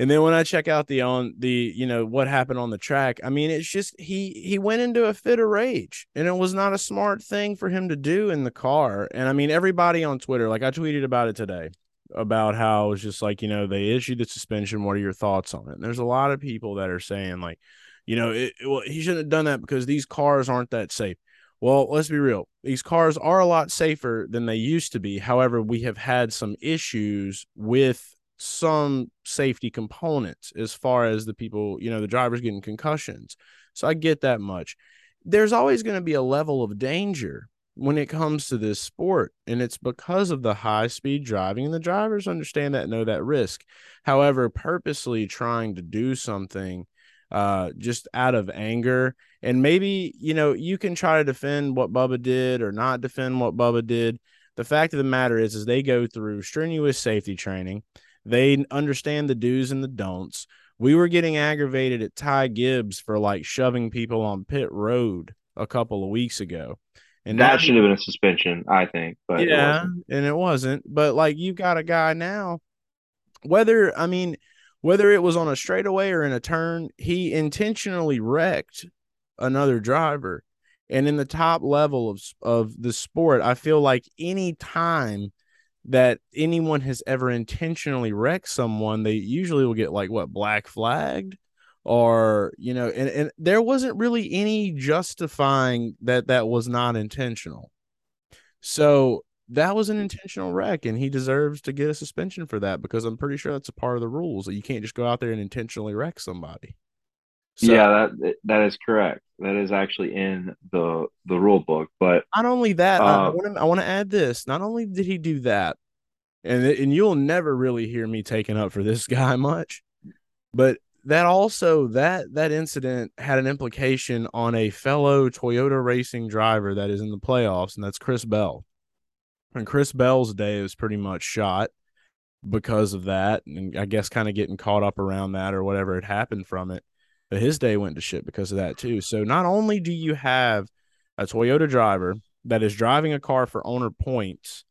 And then when I check out the on the you know what happened on the track, I mean it's just he he went into a fit of rage, and it was not a smart thing for him to do in the car. And I mean everybody on Twitter, like I tweeted about it today, about how it was just like you know they issued the suspension. What are your thoughts on it? And there's a lot of people that are saying like, you know, it, well he shouldn't have done that because these cars aren't that safe. Well, let's be real. These cars are a lot safer than they used to be. However, we have had some issues with some safety components as far as the people, you know, the drivers getting concussions. So I get that much. There's always going to be a level of danger when it comes to this sport, and it's because of the high speed driving, and the drivers understand that, know that risk. However, purposely trying to do something uh, just out of anger. And maybe, you know, you can try to defend what Bubba did or not defend what Bubba did. The fact of the matter is, is they go through strenuous safety training. They understand the do's and the don'ts. We were getting aggravated at Ty Gibbs for like shoving people on pit road a couple of weeks ago. And that, that should have been a suspension, I think. But yeah, it and it wasn't. But like you've got a guy now, whether I mean, whether it was on a straightaway or in a turn, he intentionally wrecked another driver. And in the top level of of the sport, I feel like any time that anyone has ever intentionally wrecked someone, they usually will get like what black flagged or you know and, and there wasn't really any justifying that that was not intentional so that was an intentional wreck and he deserves to get a suspension for that because I'm pretty sure that's a part of the rules that you can't just go out there and intentionally wreck somebody. So, yeah, that that is correct. That is actually in the the rule book. But not only that, uh, I want to I want to add this. Not only did he do that, and and you'll never really hear me taking up for this guy much, but that also that that incident had an implication on a fellow Toyota racing driver that is in the playoffs, and that's Chris Bell and Chris Bell's day was pretty much shot because of that, and I guess kind of getting caught up around that or whatever had happened from it. But his day went to shit because of that too. So not only do you have a Toyota driver that is driving a car for owner points,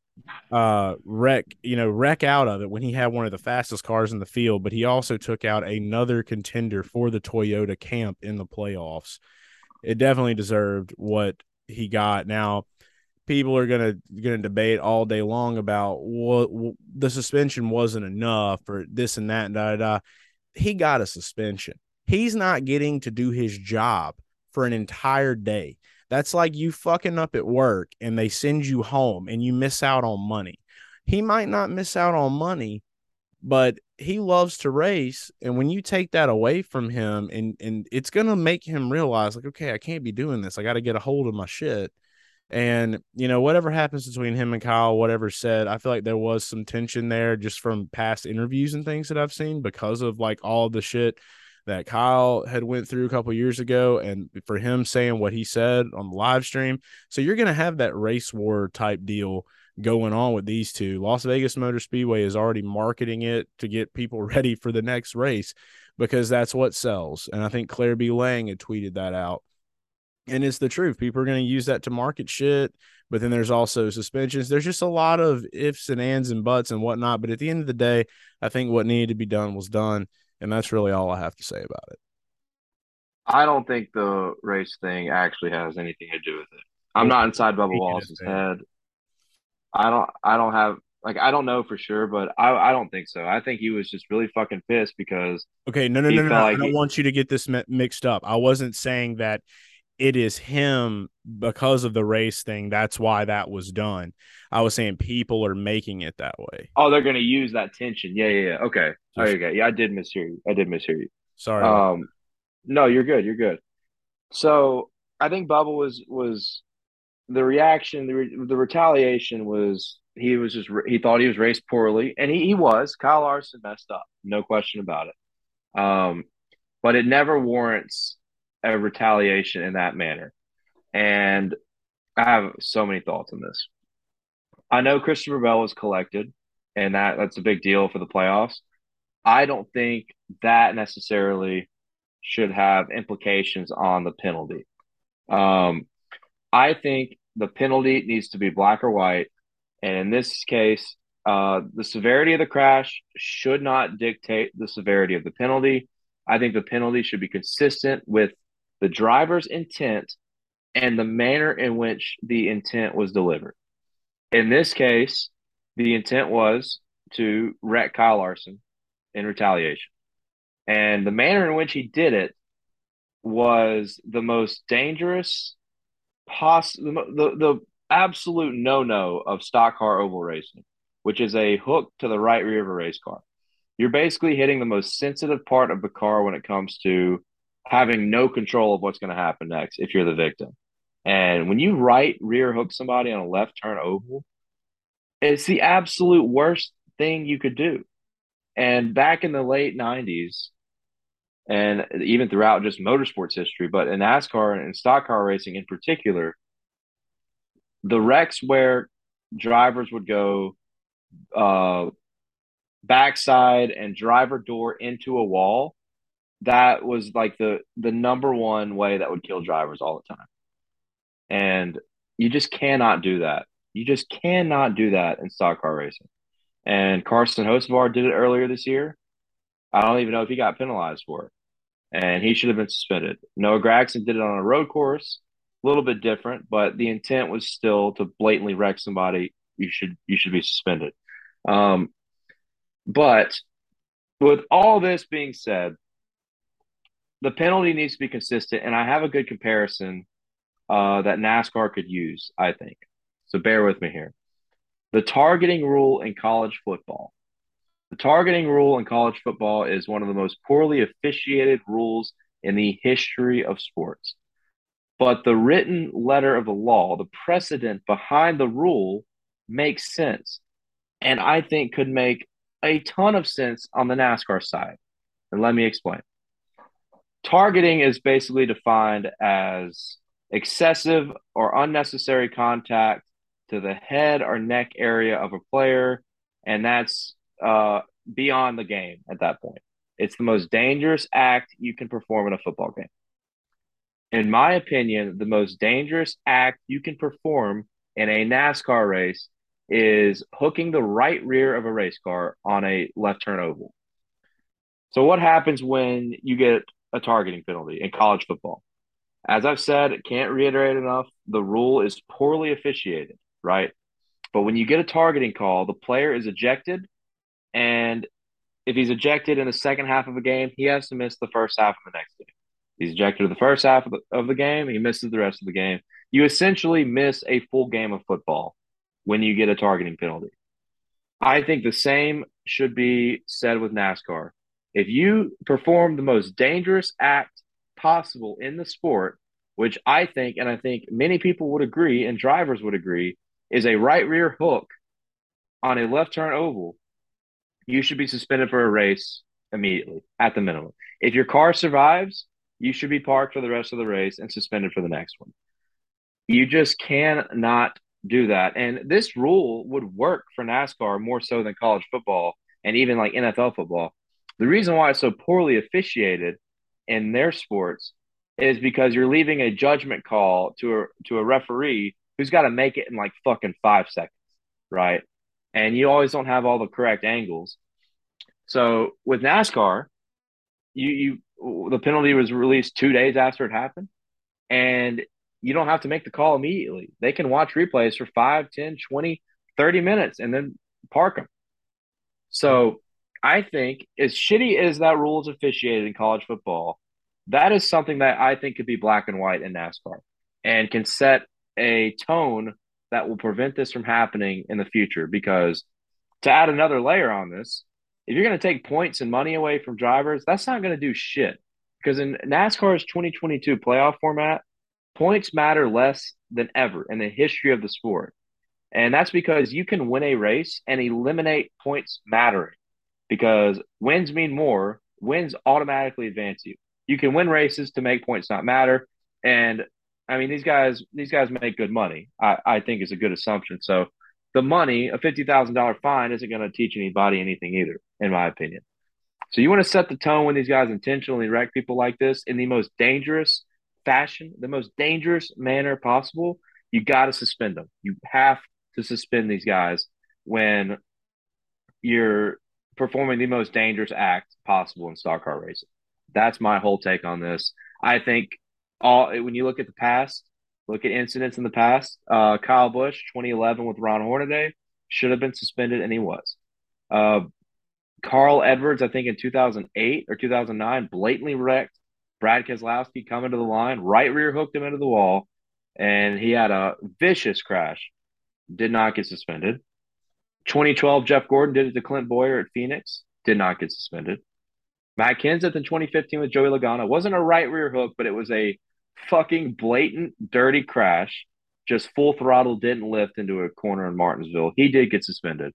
uh, wreck you know wreck out of it when he had one of the fastest cars in the field, but he also took out another contender for the Toyota camp in the playoffs. It definitely deserved what he got. Now people are gonna gonna debate all day long about what well, the suspension wasn't enough or this and that and da da. He got a suspension. He's not getting to do his job for an entire day. That's like you fucking up at work and they send you home and you miss out on money. He might not miss out on money, but he loves to race. And when you take that away from him, and and it's gonna make him realize, like, okay, I can't be doing this. I got to get a hold of my shit And, you know, whatever happens between him and Kyle, whatever said, I feel like there was some tension there just from past interviews and things that I've seen because of like all the shit that Kyle had went through a couple years ago and for him saying what he said on the live stream. So you're going to have that race war type deal going on with these two. Las Vegas Motor Speedway is already marketing it to get people ready for the next race because that's what sells. And I think Claire B. Lang had tweeted that out and it's the truth. People are going to use that to market shit. But then there's also suspensions. There's just a lot of ifs and ands and buts and whatnot. But at the end of the day, I think what needed to be done was done. And that's really all I have to say about it. I don't think the race thing actually has anything to do with it. I'm not inside Bubba Wallace's head. I don't I don't have like I don't know for sure, but I I don't think so. I think he was just really fucking pissed because Okay, no no no no, no. Like I don't he, want you to get this mixed up. I wasn't saying that it is him because of the race thing. That's why that was done. I was saying people are making it that way. Oh, they're going to use that tension. Yeah, yeah, yeah. Okay. Oh, okay. Yeah, I did mishear you. I did mishear you. Sorry. Um, no, you're good. You're good. So I think Bubba was was the reaction, the re, the retaliation was he was just he thought he was raced poorly, and he he was. Kyle Larson messed up, no question about it. Um, but it never warrants a retaliation in that manner. And I have so many thoughts on this. I know Christopher Bell was collected, and that that's a big deal for the playoffs. I don't think that necessarily should have implications on the penalty. Um, I think the penalty needs to be black or white, and in this case, uh, the severity of the crash should not dictate the severity of the penalty. I think the penalty should be consistent with the driver's intent and the manner in which the intent was delivered. In this case, the intent was to wreck Kyle Larson in retaliation. And the manner in which he did it was the most dangerous, poss- the, the, absolute no no of stock car oval racing, which is a hook to the right rear of a race car. You're basically hitting the most sensitive part of the car when it comes to having no control of what's going to happen next if you're the victim. And when you right rear hook somebody on a left turn oval, it's the absolute worst thing you could do. And back in the late 90s, and even throughout just motorsports history, but in NASCAR and stock car racing in particular, the wrecks where drivers would go uh, backside and driver door into a wall that was like the the number one way that would kill drivers all the time. And you just cannot do that. You just cannot do that in stock car racing. And Carson Hocevar did it earlier this year. I don't even know if he got penalized for it. And he should have been suspended. Noah Gragson did it on a road course, a little bit different, but the intent was still to blatantly wreck somebody. You should you should be suspended. Um, but with all this being said, the penalty needs to be consistent, and I have a good comparison uh, that NASCAR could use. I think so. Bear with me here. The targeting rule in college football. The targeting rule in college football is one of the most poorly officiated rules in the history of sports. But the written letter of the law, the precedent behind the rule, makes sense. And I think could make a ton of sense on the NASCAR side. And let me explain. Targeting is basically defined as excessive or unnecessary contact to the head or neck area of a player, and that's uh, beyond the game at that point. It's the most dangerous act you can perform in a football game. In my opinion, the most dangerous act you can perform in a NASCAR race is hooking the right rear of a race car on a left turn oval. So, what happens when you get a targeting penalty in college football. As I've said, can't reiterate enough, the rule is poorly officiated, right? But when you get a targeting call, the player is ejected. And if he's ejected in the second half of a game, he has to miss the first half of the next game. He's ejected the first half of the, of the game, he misses the rest of the game. You essentially miss a full game of football when you get a targeting penalty. I think the same should be said with NASCAR. If you perform the most dangerous act possible in the sport which I think, and I think many people would agree, and drivers would agree, is a right rear hook on a left turn oval, you should be suspended for a race immediately at the minimum. If your car survives, you should be parked for the rest of the race and suspended for the next one. You just cannot do that. And this rule would work for NASCAR more so than college football and even like NFL football. The reason why it's so poorly officiated in their sports is because you're leaving a judgment call to a to a referee who's got to make it in like fucking five seconds, right? And you always don't have all the correct angles. So with NASCAR, you you the penalty was released two days after it happened, and you don't have to make the call immediately. They can watch replays for 5, 10, 20, 30 minutes and then park them. So I think as shitty as that rule is officiated in college football, that is something that I think could be black and white in NASCAR and can set a tone that will prevent this from happening in the future. Because to add another layer on this, if you're going to take points and money away from drivers, that's not going to do shit. Because in NASCAR's 2022 playoff format, points matter less than ever in the history of the sport. And that's because you can win a race and eliminate points mattering because wins mean more. Wins automatically advance you. You can win races to make points not matter. And I mean, these guys, these guys make good money. I, I think is a good assumption. So the money, a fifty thousand dollar fine, isn't going to teach anybody anything either, in my opinion. So you want to set the tone when these guys intentionally wreck people like this in the most dangerous fashion, the most dangerous manner possible. You got to suspend them. You have to suspend these guys when you're performing the most dangerous act possible in stock car racing. That's my whole take on this. I think all when you look at the past, look at incidents in the past. Uh, Kyle Busch, 2011 with Ron Hornaday, should have been suspended, and he was. Uh, Carl Edwards, I think in 2008 or 2009, blatantly wrecked Brad Keselowski coming to the line, right rear hooked him into the wall, and he had a vicious crash. Did not get suspended. 2012, Jeff Gordon did it to Clint Bowyer at Phoenix. Did not get suspended. Matt Kenseth in 2015 with Joey Logano wasn't a right rear hook, but it was a fucking blatant, dirty crash. Just full throttle, didn't lift into a corner in Martinsville. He did get suspended.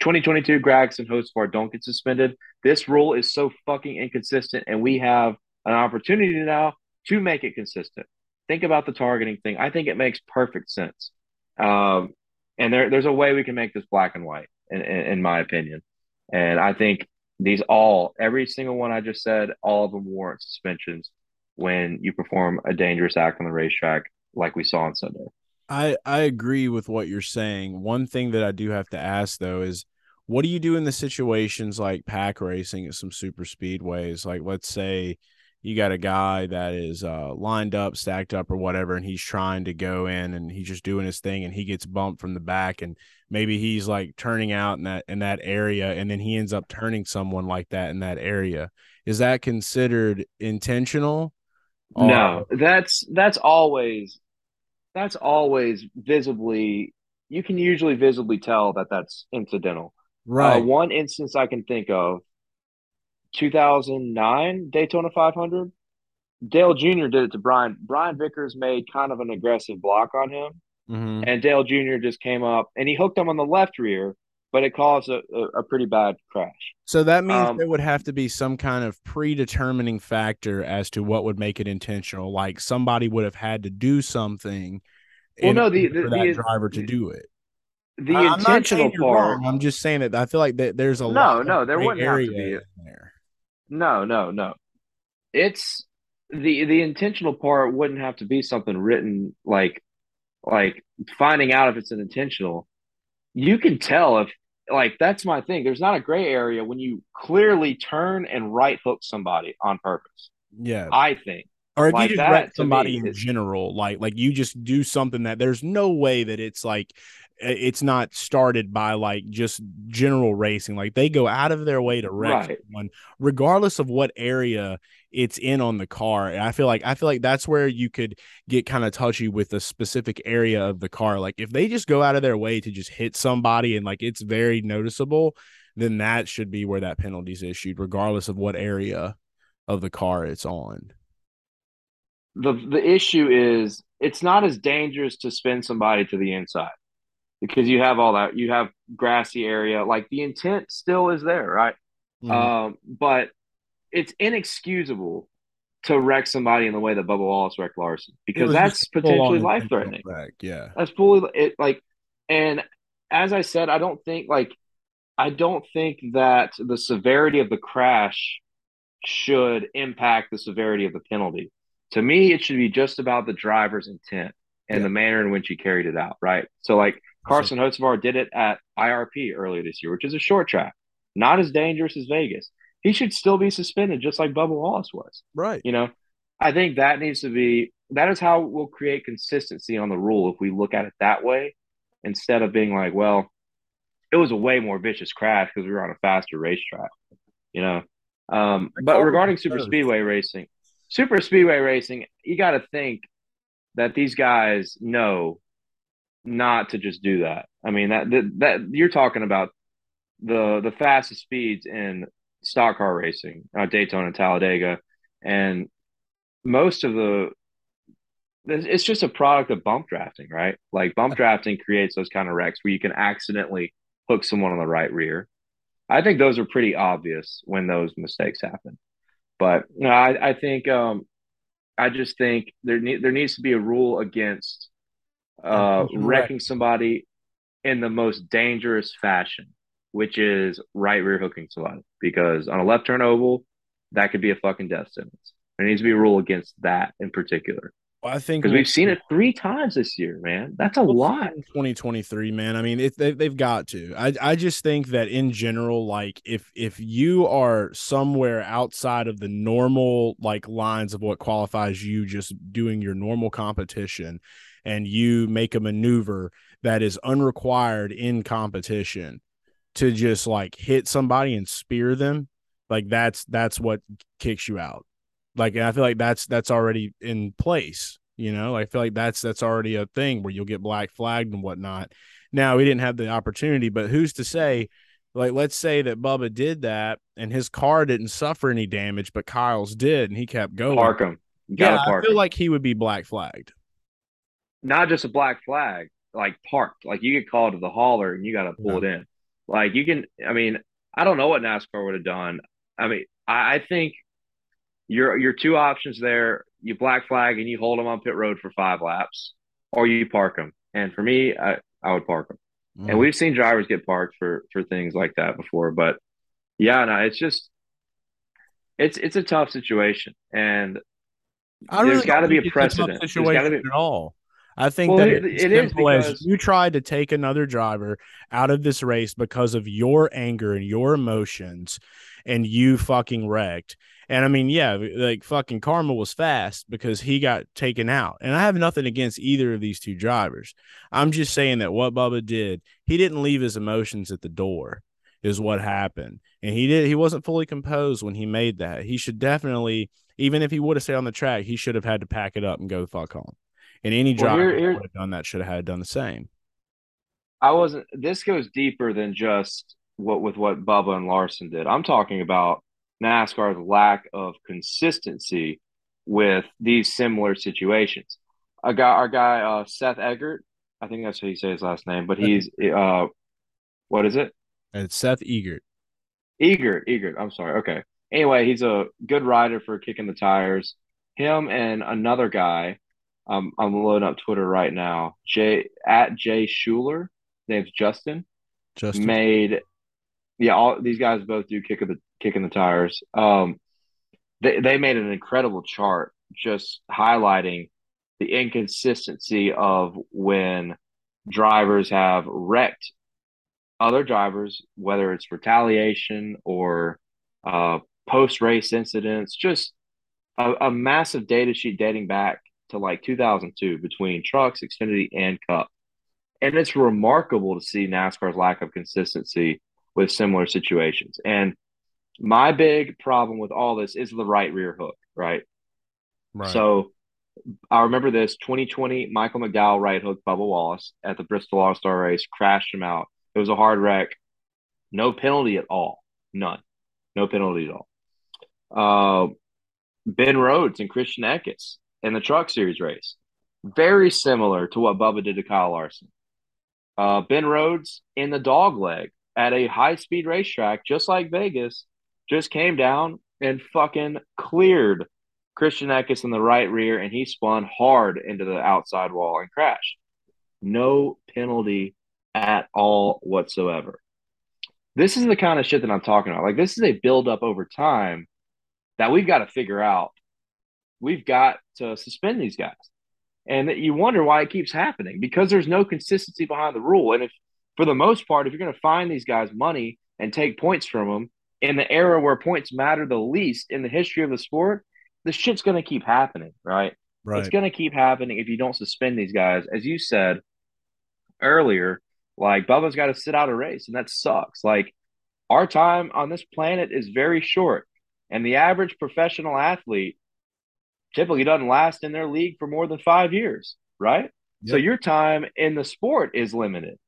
2022, Gragson, Hocevar don't get suspended. This rule is so fucking inconsistent, and we have an opportunity now to make it consistent. Think about the targeting thing. I think it makes perfect sense. Um, and there, there's a way we can make this black and white, in, in, in my opinion. And I think these all, every single one I just said, all of them warrant suspensions when you perform a dangerous act on the racetrack, like we saw on Sunday. I I agree with what you're saying. One thing that I do have to ask though is what do you do in the situations like pack racing at some super speedways? Like let's say you got a guy that is uh, lined up, stacked up, or whatever, and he's trying to go in and he's just doing his thing, and he gets bumped from the back, and maybe he's like turning out in that in that area, and then he ends up turning someone like that in that area. Is that considered intentional? Or... No, that's that's always that's always visibly. You can usually visibly tell that that's incidental. Uh, right. Uh, one instance I can think of 2009 Daytona 500. Dale Jr. did it to Brian. Brian Vickers made kind of an aggressive block on him, mm-hmm. and Dale Jr. just came up and he hooked him on the left rear, but it caused a, a, a pretty bad crash. So that means um, there would have to be some kind of predetermining factor as to what would make it intentional. Like somebody would have had to do something. Well, no, the, the, for that the, driver to do it the I'm intentional part. I'm just saying that I feel like that there's a no, no, there wouldn't have to be there. No, no, no. It's the the intentional part wouldn't have to be something written like like finding out if it's an intentional. You can tell if like that's my thing. There's not a gray area when you clearly turn and right hook somebody on purpose. Yeah. I think. Or if like you just wreck somebody in general, like like you just do something that there's no way that it's like it's not started by like just general racing. Like they go out of their way to wreck right. someone, regardless of what area it's in on the car. And I feel like I feel like that's where you could get kind of touchy with a specific area of the car. Like if they just go out of their way to just hit somebody and like it's very noticeable, then that should be where that penalty is issued, regardless of what area of the car it's on. the the issue is it's not as dangerous to spin somebody to the inside because you have all that you have grassy area like the intent still is there right mm-hmm. um, but it's inexcusable to wreck somebody in the way that Bubba Wallace wrecked Larson because that's potentially life threatening. Yeah, that's fully it. Like, and as I said, I don't think like I don't think that the severity of the crash should impact the severity of the penalty. To me, it should be just about the driver's intent and yeah. the manner in which he carried it out. Right. So, like Carson Hocevar did it at IRP earlier this year, which is a short track, not as dangerous as Vegas he should still be suspended, just like Bubba Wallace was. Right. You know, I think that needs to be that is how we'll create consistency on the rule if we look at it that way instead of being like, well, it was a way more vicious crash because we were on a faster racetrack. You know. Um, but regarding super speedway racing, super speedway racing, you got to think that these guys know not to just do that. I mean that, that that you're talking about the the fastest speeds in stock car racing, uh, Daytona, and Talladega, and most of the it's just a product of bump drafting, right? Like bump drafting creates those kind of wrecks where you can accidentally hook someone on the right rear. I think those are pretty obvious when those mistakes happen. But you know, I, I think um, I just think there ne- there needs to be a rule against uh, wrecking somebody in the most dangerous fashion which is right rear hooking somebody because on a left turn oval, that could be a fucking death sentence. There needs to be a rule against that in particular. Well, I think because we've seen it three times this year, man. That's a lot. 2023, man. I mean, it, they, they've got to. I, I just think that in general, like if if you are somewhere outside of the normal like lines of what qualifies you just doing your normal competition, and you make a maneuver that is unrequired in competition, to just like hit somebody and spear them, like that's that's what kicks you out. Like I feel like that's that's already in place. You know, I feel like that's that's already a thing where you'll get black flagged and whatnot. Now we didn't have the opportunity, but who's to say? Like, let's say that Bubba did that and his car didn't suffer any damage, but Kyle's did, and he kept going. Park him. Yeah, park I feel him. like he would be black flagged. Not just a black flag, like parked. Like you get called to the hauler and you got to pull yeah. it in. Like you can, I mean, I don't know what NASCAR would have done. I mean, I, I think your your two options there: you black flag and you hold them on pit road for five laps, or you park them. And for me, I, I would park them. Mm. And we've seen drivers get parked for for things like that before. But yeah, no, it's just it's it's a tough situation, and I there's got to be a precedent. A situation be, at all. I think well, that it, it's it simple is because... as you tried to take another driver out of this race because of your anger and your emotions, and you fucking wrecked. And I mean, yeah, like fucking Karma was fast because he got taken out. And I have nothing against either of these two drivers. I'm just saying that what Bubba did, he didn't leave his emotions at the door, is what happened. And he did, he wasn't fully composed when he made that. He should definitely, even if he would have stayed on the track, he should have had to pack it up and go the fuck home. And any driver well, here, would have done that should have had done the same. I wasn't. This goes deeper than just what with what Bubba and Larson did. I'm talking about NASCAR's lack of consistency with these similar situations. A guy, our guy, uh, Seth Eggert, I think that's how you say his last name, but he's uh, what is it? It's Seth Egert. Egert, Egert. I'm sorry. Okay. Anyway, he's a good rider for kicking the tires. Him and another guy um, I'm loading up Twitter right now. Jay at Jay Schuler, name's Justin. Justin made, yeah. All these guys both do kick of the kicking the tires. Um, they they made an incredible chart just highlighting the inconsistency of when drivers have wrecked other drivers, whether it's retaliation or uh, post race incidents, just a, a massive data sheet dating back to like 2002 between trucks, Xfinity, and Cup. And it's remarkable to see NASCAR's lack of consistency with similar situations. And my big problem with all this is the right rear hook, right? Right. So I remember this 2020 Michael McDowell right hook Bubba Wallace at the Bristol All Star race, crashed him out. It was a hard wreck. No penalty at all. None. No penalty at all. Uh, ben Rhodes and Christian Eckes in the Truck Series race. Very similar to what Bubba did to Kyle Larson. Uh, ben Rhodes in the dog leg at a high speed racetrack, just like Vegas, just came down and fucking cleared Christian Eckes in the right rear, and he spun hard into the outside wall and crashed. No penalty at all whatsoever. This is the kind of shit that I'm talking about. Like, this is a buildup over time that we've got to figure out. We've got to suspend these guys. And you wonder why it keeps happening because there's no consistency behind the rule. And if, for the most part, if you're going to find these guys money and take points from them in the era where points matter the least in the history of the sport, this shit's going to keep happening, right? Right. It's going to keep happening if you don't suspend these guys. As you said earlier, like Bubba's got to sit out a race, and that sucks. Like our time on this planet is very short, and the average professional athlete typically doesn't last in their league for more than five years, right? Yep. So your time in the sport is limited.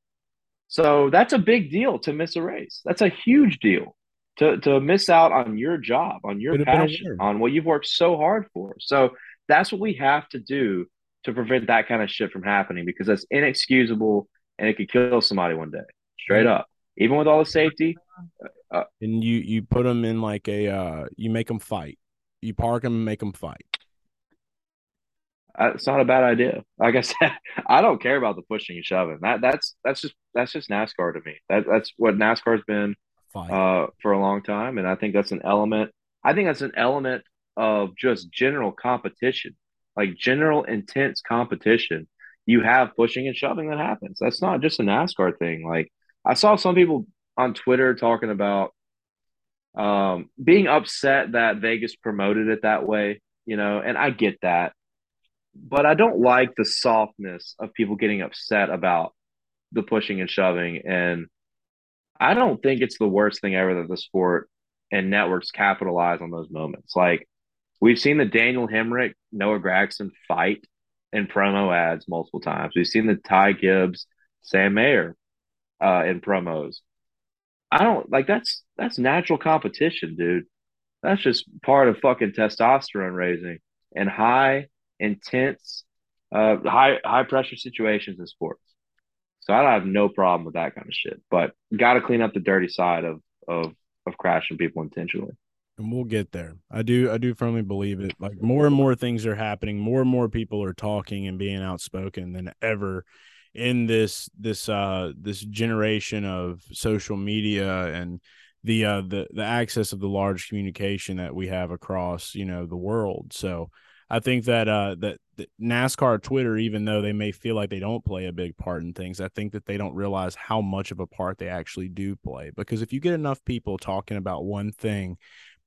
So that's a big deal to miss a race. That's a huge deal to to miss out on your job, on your passion, on what you've worked so hard for. So that's what we have to do to prevent that kind of shit from happening because that's inexcusable and it could kill somebody one day, straight up. Even with all the safety, uh, uh, and you you put them in like a uh, you make them fight. You park them and make them fight. It's not a bad idea. Like I said, I don't care about the pushing and shoving. That that's that's just that's just NASCAR to me. That that's what NASCAR's been uh, for a long time, and I think that's an element. I think that's an element of just general competition, like general intense competition. You have pushing and shoving that happens. That's not just a NASCAR thing. Like I saw some people on Twitter talking about um, being upset that Vegas promoted it that way, you know, and I get that. But I don't like the softness of people getting upset about the pushing and shoving and I don't think it's the worst thing ever that the sport and networks capitalize on those moments. Like we've seen the Daniel Hemric, Noah Gragson fight in promo ads multiple times. We've seen the Ty Gibbs, Sam Mayer uh, in promos. I don't like that's that's natural competition, dude. That's just part of fucking testosterone raising and high intense, uh, high high pressure situations in sports. So I have no problem with that kind of shit. But got to clean up the dirty side of of of crashing people intentionally. And we'll get there. I do I do firmly believe it. Like more and more things are happening. More and more people are talking and being outspoken than ever in this this uh this generation of social media and the uh the the access of the large communication that we have across you know the world so I think that uh that, that NASCAR Twitter, even though they may feel like they don't play a big part in things, I think that they don't realize how much of a part they actually do play. Because if you get enough people talking about one thing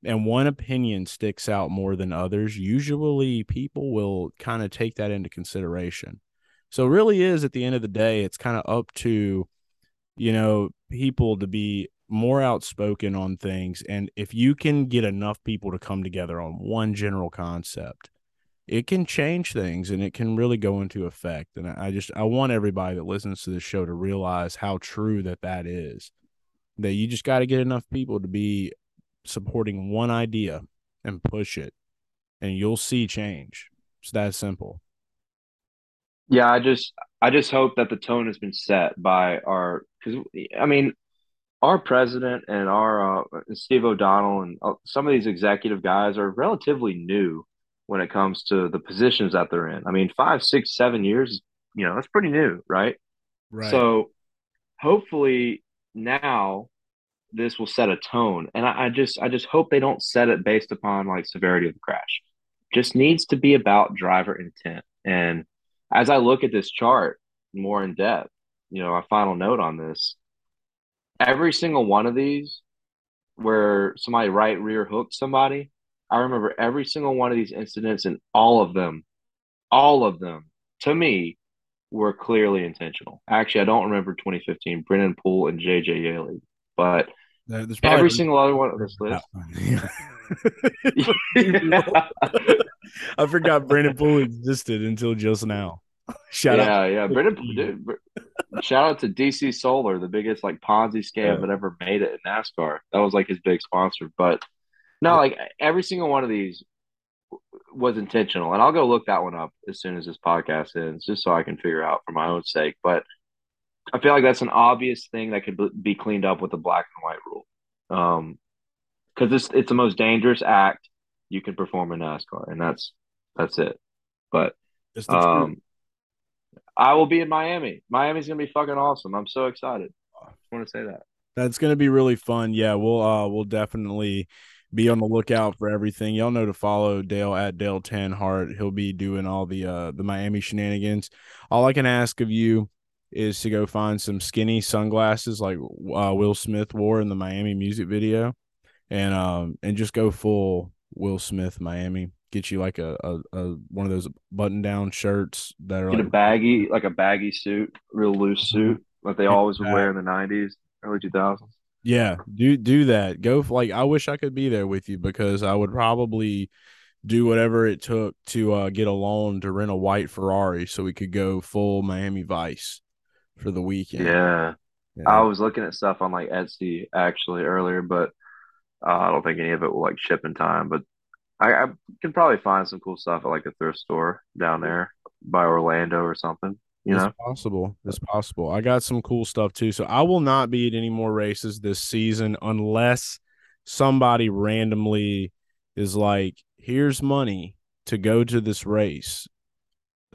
and one opinion sticks out more than others, usually people will kind of take that into consideration. So really is at the end of the day, it's kind of up to, you know, people to be more outspoken on things. And if you can get enough people to come together on one general concept, it can change things and it can really go into effect. And I just I want everybody that listens to this show to realize how true that that is. That you just got to get enough people to be supporting one idea and push it, and you'll see change. It's that simple. Yeah, I just I just hope that the tone has been set by our because I mean our president and our uh, Steve O'Donnell and uh, some of these executive guys are relatively new when it comes to the positions that they're in. I mean, five, six, seven years, you know, that's pretty new, right? Right. So hopefully now this will set a tone. And I, I just I just hope they don't set it based upon like severity of the crash. Just needs to be about driver intent. And as I look at this chart more in depth, you know, a final note on this, every single one of these where somebody right rear hooked somebody, I remember every single one of these incidents and all of them, all of them, to me, were clearly intentional. Actually, I don't remember 2015, Brennan Poole and JJ Yeley, but every single other one of this list. I forgot Brennan Poole existed until just now. Shout yeah, out. Yeah, Brennan, dude, shout out to DC Solar, the biggest like Ponzi scam yeah. that ever made it in NASCAR. That was like his big sponsor. But no, like every single one of these was intentional, and I'll go look that one up as soon as this podcast ends, just so I can figure out for my own sake. But I feel like that's an obvious thing that could be cleaned up with the black and white rule, um, because it's it's the most dangerous act you can perform in NASCAR, and that's that's it. But um, I will be in Miami. Miami's gonna be fucking awesome. I'm so excited. I want to say that. That's gonna be really fun. Yeah, we'll uh we'll definitely be on the lookout for everything. Y'all know to follow Dale at Dale Tanhardt. He'll be doing all the uh the Miami shenanigans. All I can ask of you is to go find some skinny sunglasses like uh, Will Smith wore in the Miami music video, and um and just go full Will Smith Miami. Get you like a, a, a one of those button down shirts that are Get like a baggy like a baggy suit, real loose suit mm-hmm. like they always would wear in the nineties, early two thousands. Yeah, do do that. Go like I wish I could be there with you because I would probably do whatever it took to uh, get a loan to rent a white Ferrari so we could go full Miami Vice for the weekend. Yeah. yeah. I was looking at stuff on like Etsy actually earlier, but uh, I don't think any of it will like ship in time. But I, I can probably find some cool stuff at like a thrift store down there by Orlando or something. You it's know, possible. It's possible. I got some cool stuff too. So I will not be at any more races this season unless somebody randomly is like, "Here's money to go to this race."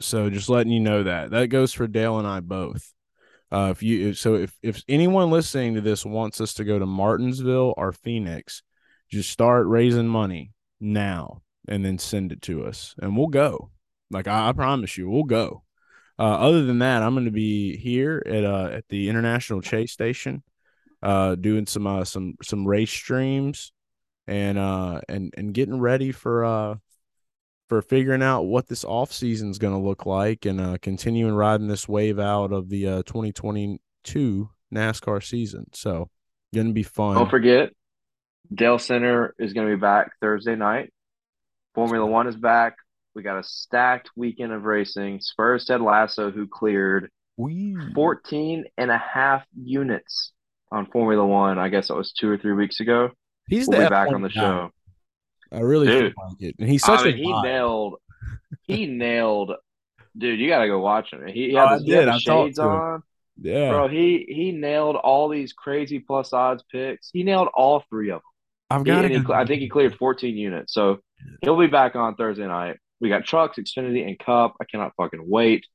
So just letting you know that that goes for Dale and I both. Uh, if you so if if anyone listening to this wants us to go to Martinsville or Phoenix, just start raising money now and then send it to us, and we'll go. Like I, I promise you, we'll go. Uh, other than that, I'm going to be here at uh, at the International Chase Station, uh, doing some uh, some some race streams, and uh and and getting ready for uh for figuring out what this off season is going to look like, and uh, continuing riding this wave out of the uh 2022 NASCAR season. So, going to be fun. Don't forget, Dale Center is going to be back Thursday night. Formula One is back. We got a stacked weekend of racing. Spurs Ted Lasso, who cleared 14 and a half units on Formula One. I guess it was two or three weeks ago. He's we'll be back on the show. I really dude, like it. And he's such I mean, a he vibe. nailed he nailed dude, you gotta go watch him. He, he had, oh, did. I shades on. Yeah. Bro, he he nailed all these crazy plus odds picks. He nailed all three of them. I've got he, I think he cleared 14 units. So he'll be back on Thursday night. We got trucks, Xfinity, and Cup. I cannot fucking wait.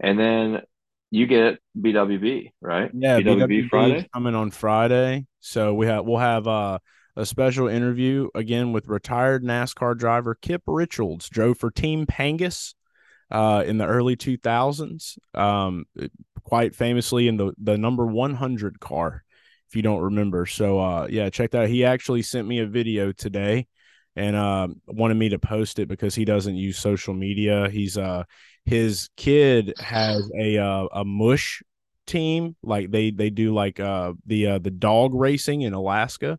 And then you get BWB, right? Yeah, BWB, BWB Friday coming on Friday. So we have we'll have uh, a special interview again with retired NASCAR driver Kip Richards. Drove for Team Pangus uh, in the early 2000s, um, quite famously in the the number 100 car, if you don't remember. So uh, yeah, check that. Out. He actually sent me a video today and uh, wanted me to post it because he doesn't use social media. He's uh his kid has a uh, a mush team like they they do like uh the uh the dog racing in Alaska.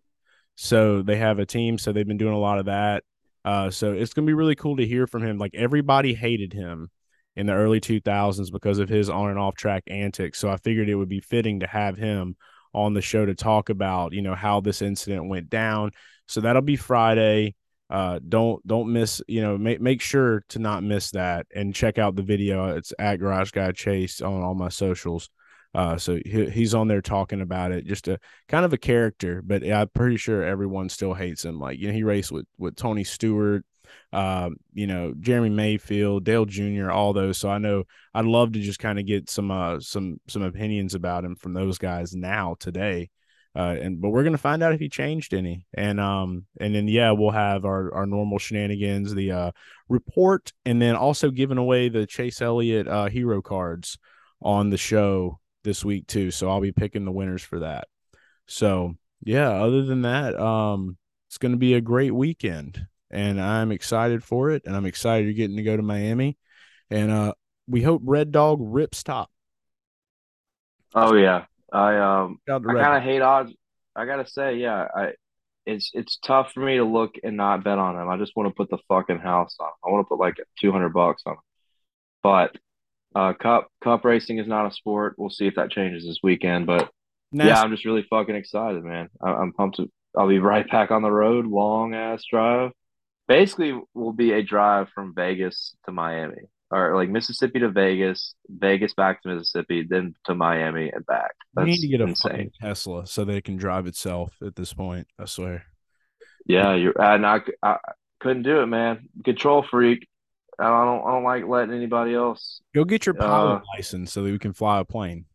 So they have a team so they've been doing a lot of that. Uh so it's to be really cool to hear from him. Like everybody hated him in the early 2000s because of his on and off track antics. So I figured it would be fitting to have him on the show to talk about, you know, how this incident went down. So that'll be Friday uh, don't don't miss you know make make sure to not miss that and check out the video. It's at garage guy chase on all my socials. Uh, so he, he's on there talking about it just a kind of a character but i'm pretty sure everyone still hates him. Like you know he raced with with tony stewart uh, you know jeremy mayfield dale jr all those. So i know i'd love to just kind of get some uh some some opinions about him from those guys now today uh, and but we're gonna find out if he changed any, and um, and then yeah, we'll have our our normal shenanigans, the uh report, and then also giving away the Chase Elliott uh hero cards on the show this week too. So I'll be picking the winners for that. So yeah, other than that, um, it's gonna be a great weekend, and I'm excited for it, and I'm excited you're getting to go to Miami, and uh, we hope Red Dog rips top. Oh yeah, I um I kind of hate odds. I gotta say, yeah, I it's it's tough for me to look and not bet on them. I just want to put the fucking house on. I want to put like two hundred bucks on. Them. But uh, cup cup racing is not a sport. We'll see if that changes this weekend. But nice. yeah, I'm just really fucking excited, man. I, am pumped. To, I'll be right back on the road. Long ass drive. basically will be a drive from Vegas to Miami or like Mississippi to Vegas, Vegas back to Mississippi, then to Miami and back. We That's need to get a insane. fucking Tesla so that it can drive itself at this point. I swear. Yeah, you're and I, I couldn't do it, man. Control freak. I don't I don't like letting anybody else. Go get your pilot Uh, license so that we can fly a plane.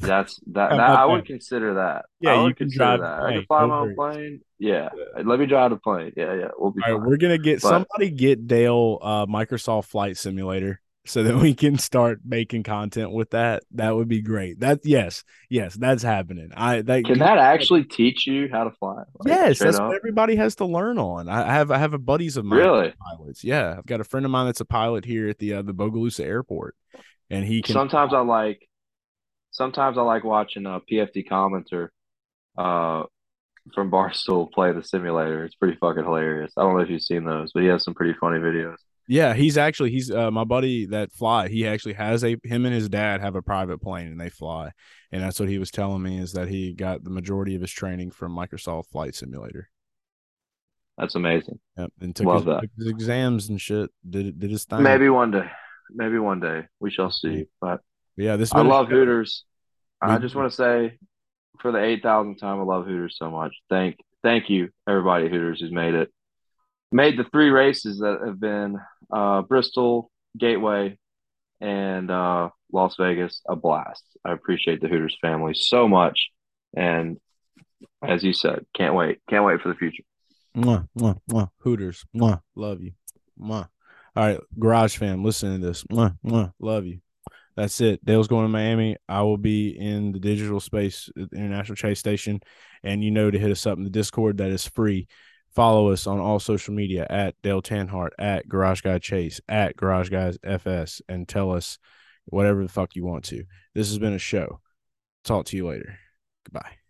That's that. That I would that? consider that. Yeah, I you can drive that. I can fly my own plane. Yeah. let me drive the plane. Yeah, yeah, we'll be All right, we're gonna get But- somebody get Dale uh, Microsoft Flight Simulator so that we can start making content with that. That would be great. That yes, yes, that's happening. I that Can that actually teach you how to fly? Like, yes, that's up? what everybody has to learn on. I I have I have a buddies of mine Really? pilots. Yeah, I've got a friend of mine that's a pilot here at the uh, the Bogalusa Airport, and he can Sometimes I like. Sometimes I like watching a PFT Commenter, uh, from Barstool play the simulator. It's pretty fucking hilarious. I don't know if you've seen those, but he has some pretty funny videos. Yeah, he's actually he's uh, my buddy that fly. He actually has a him and his dad have a private plane and they fly, and that's what he was telling me is that he got the majority of his training from Microsoft Flight Simulator. That's amazing. Yep, and took, Love his, that. took his exams and shit. Did did his thing. Maybe one day. Maybe one day. We shall see. But But yeah. This I love. Hooters. I just want to say, for the eight thousandth time, I love Hooters so much. Thank, thank you, everybody at Hooters who's made it, made the three races that have been uh, Bristol, Gateway, and uh, Las Vegas a blast. I appreciate the Hooters family so much, and as you said, can't wait, can't wait for the future. Mwah, mwah, mwah. Hooters. Mwah, love you. Mwah. All right, Garage fam, listen to this. Mwah, mwah, love you. That's it. Dale's going to Miami. I will be in the digital space at the International Chase Station. And you know to hit us up in the Discord that is free. Follow us on all social media at Dale Tanhardt, at Garage Guy Chase, at Garage Guys FS, and tell us whatever the fuck you want to. This has been a show. Talk to you later. Goodbye.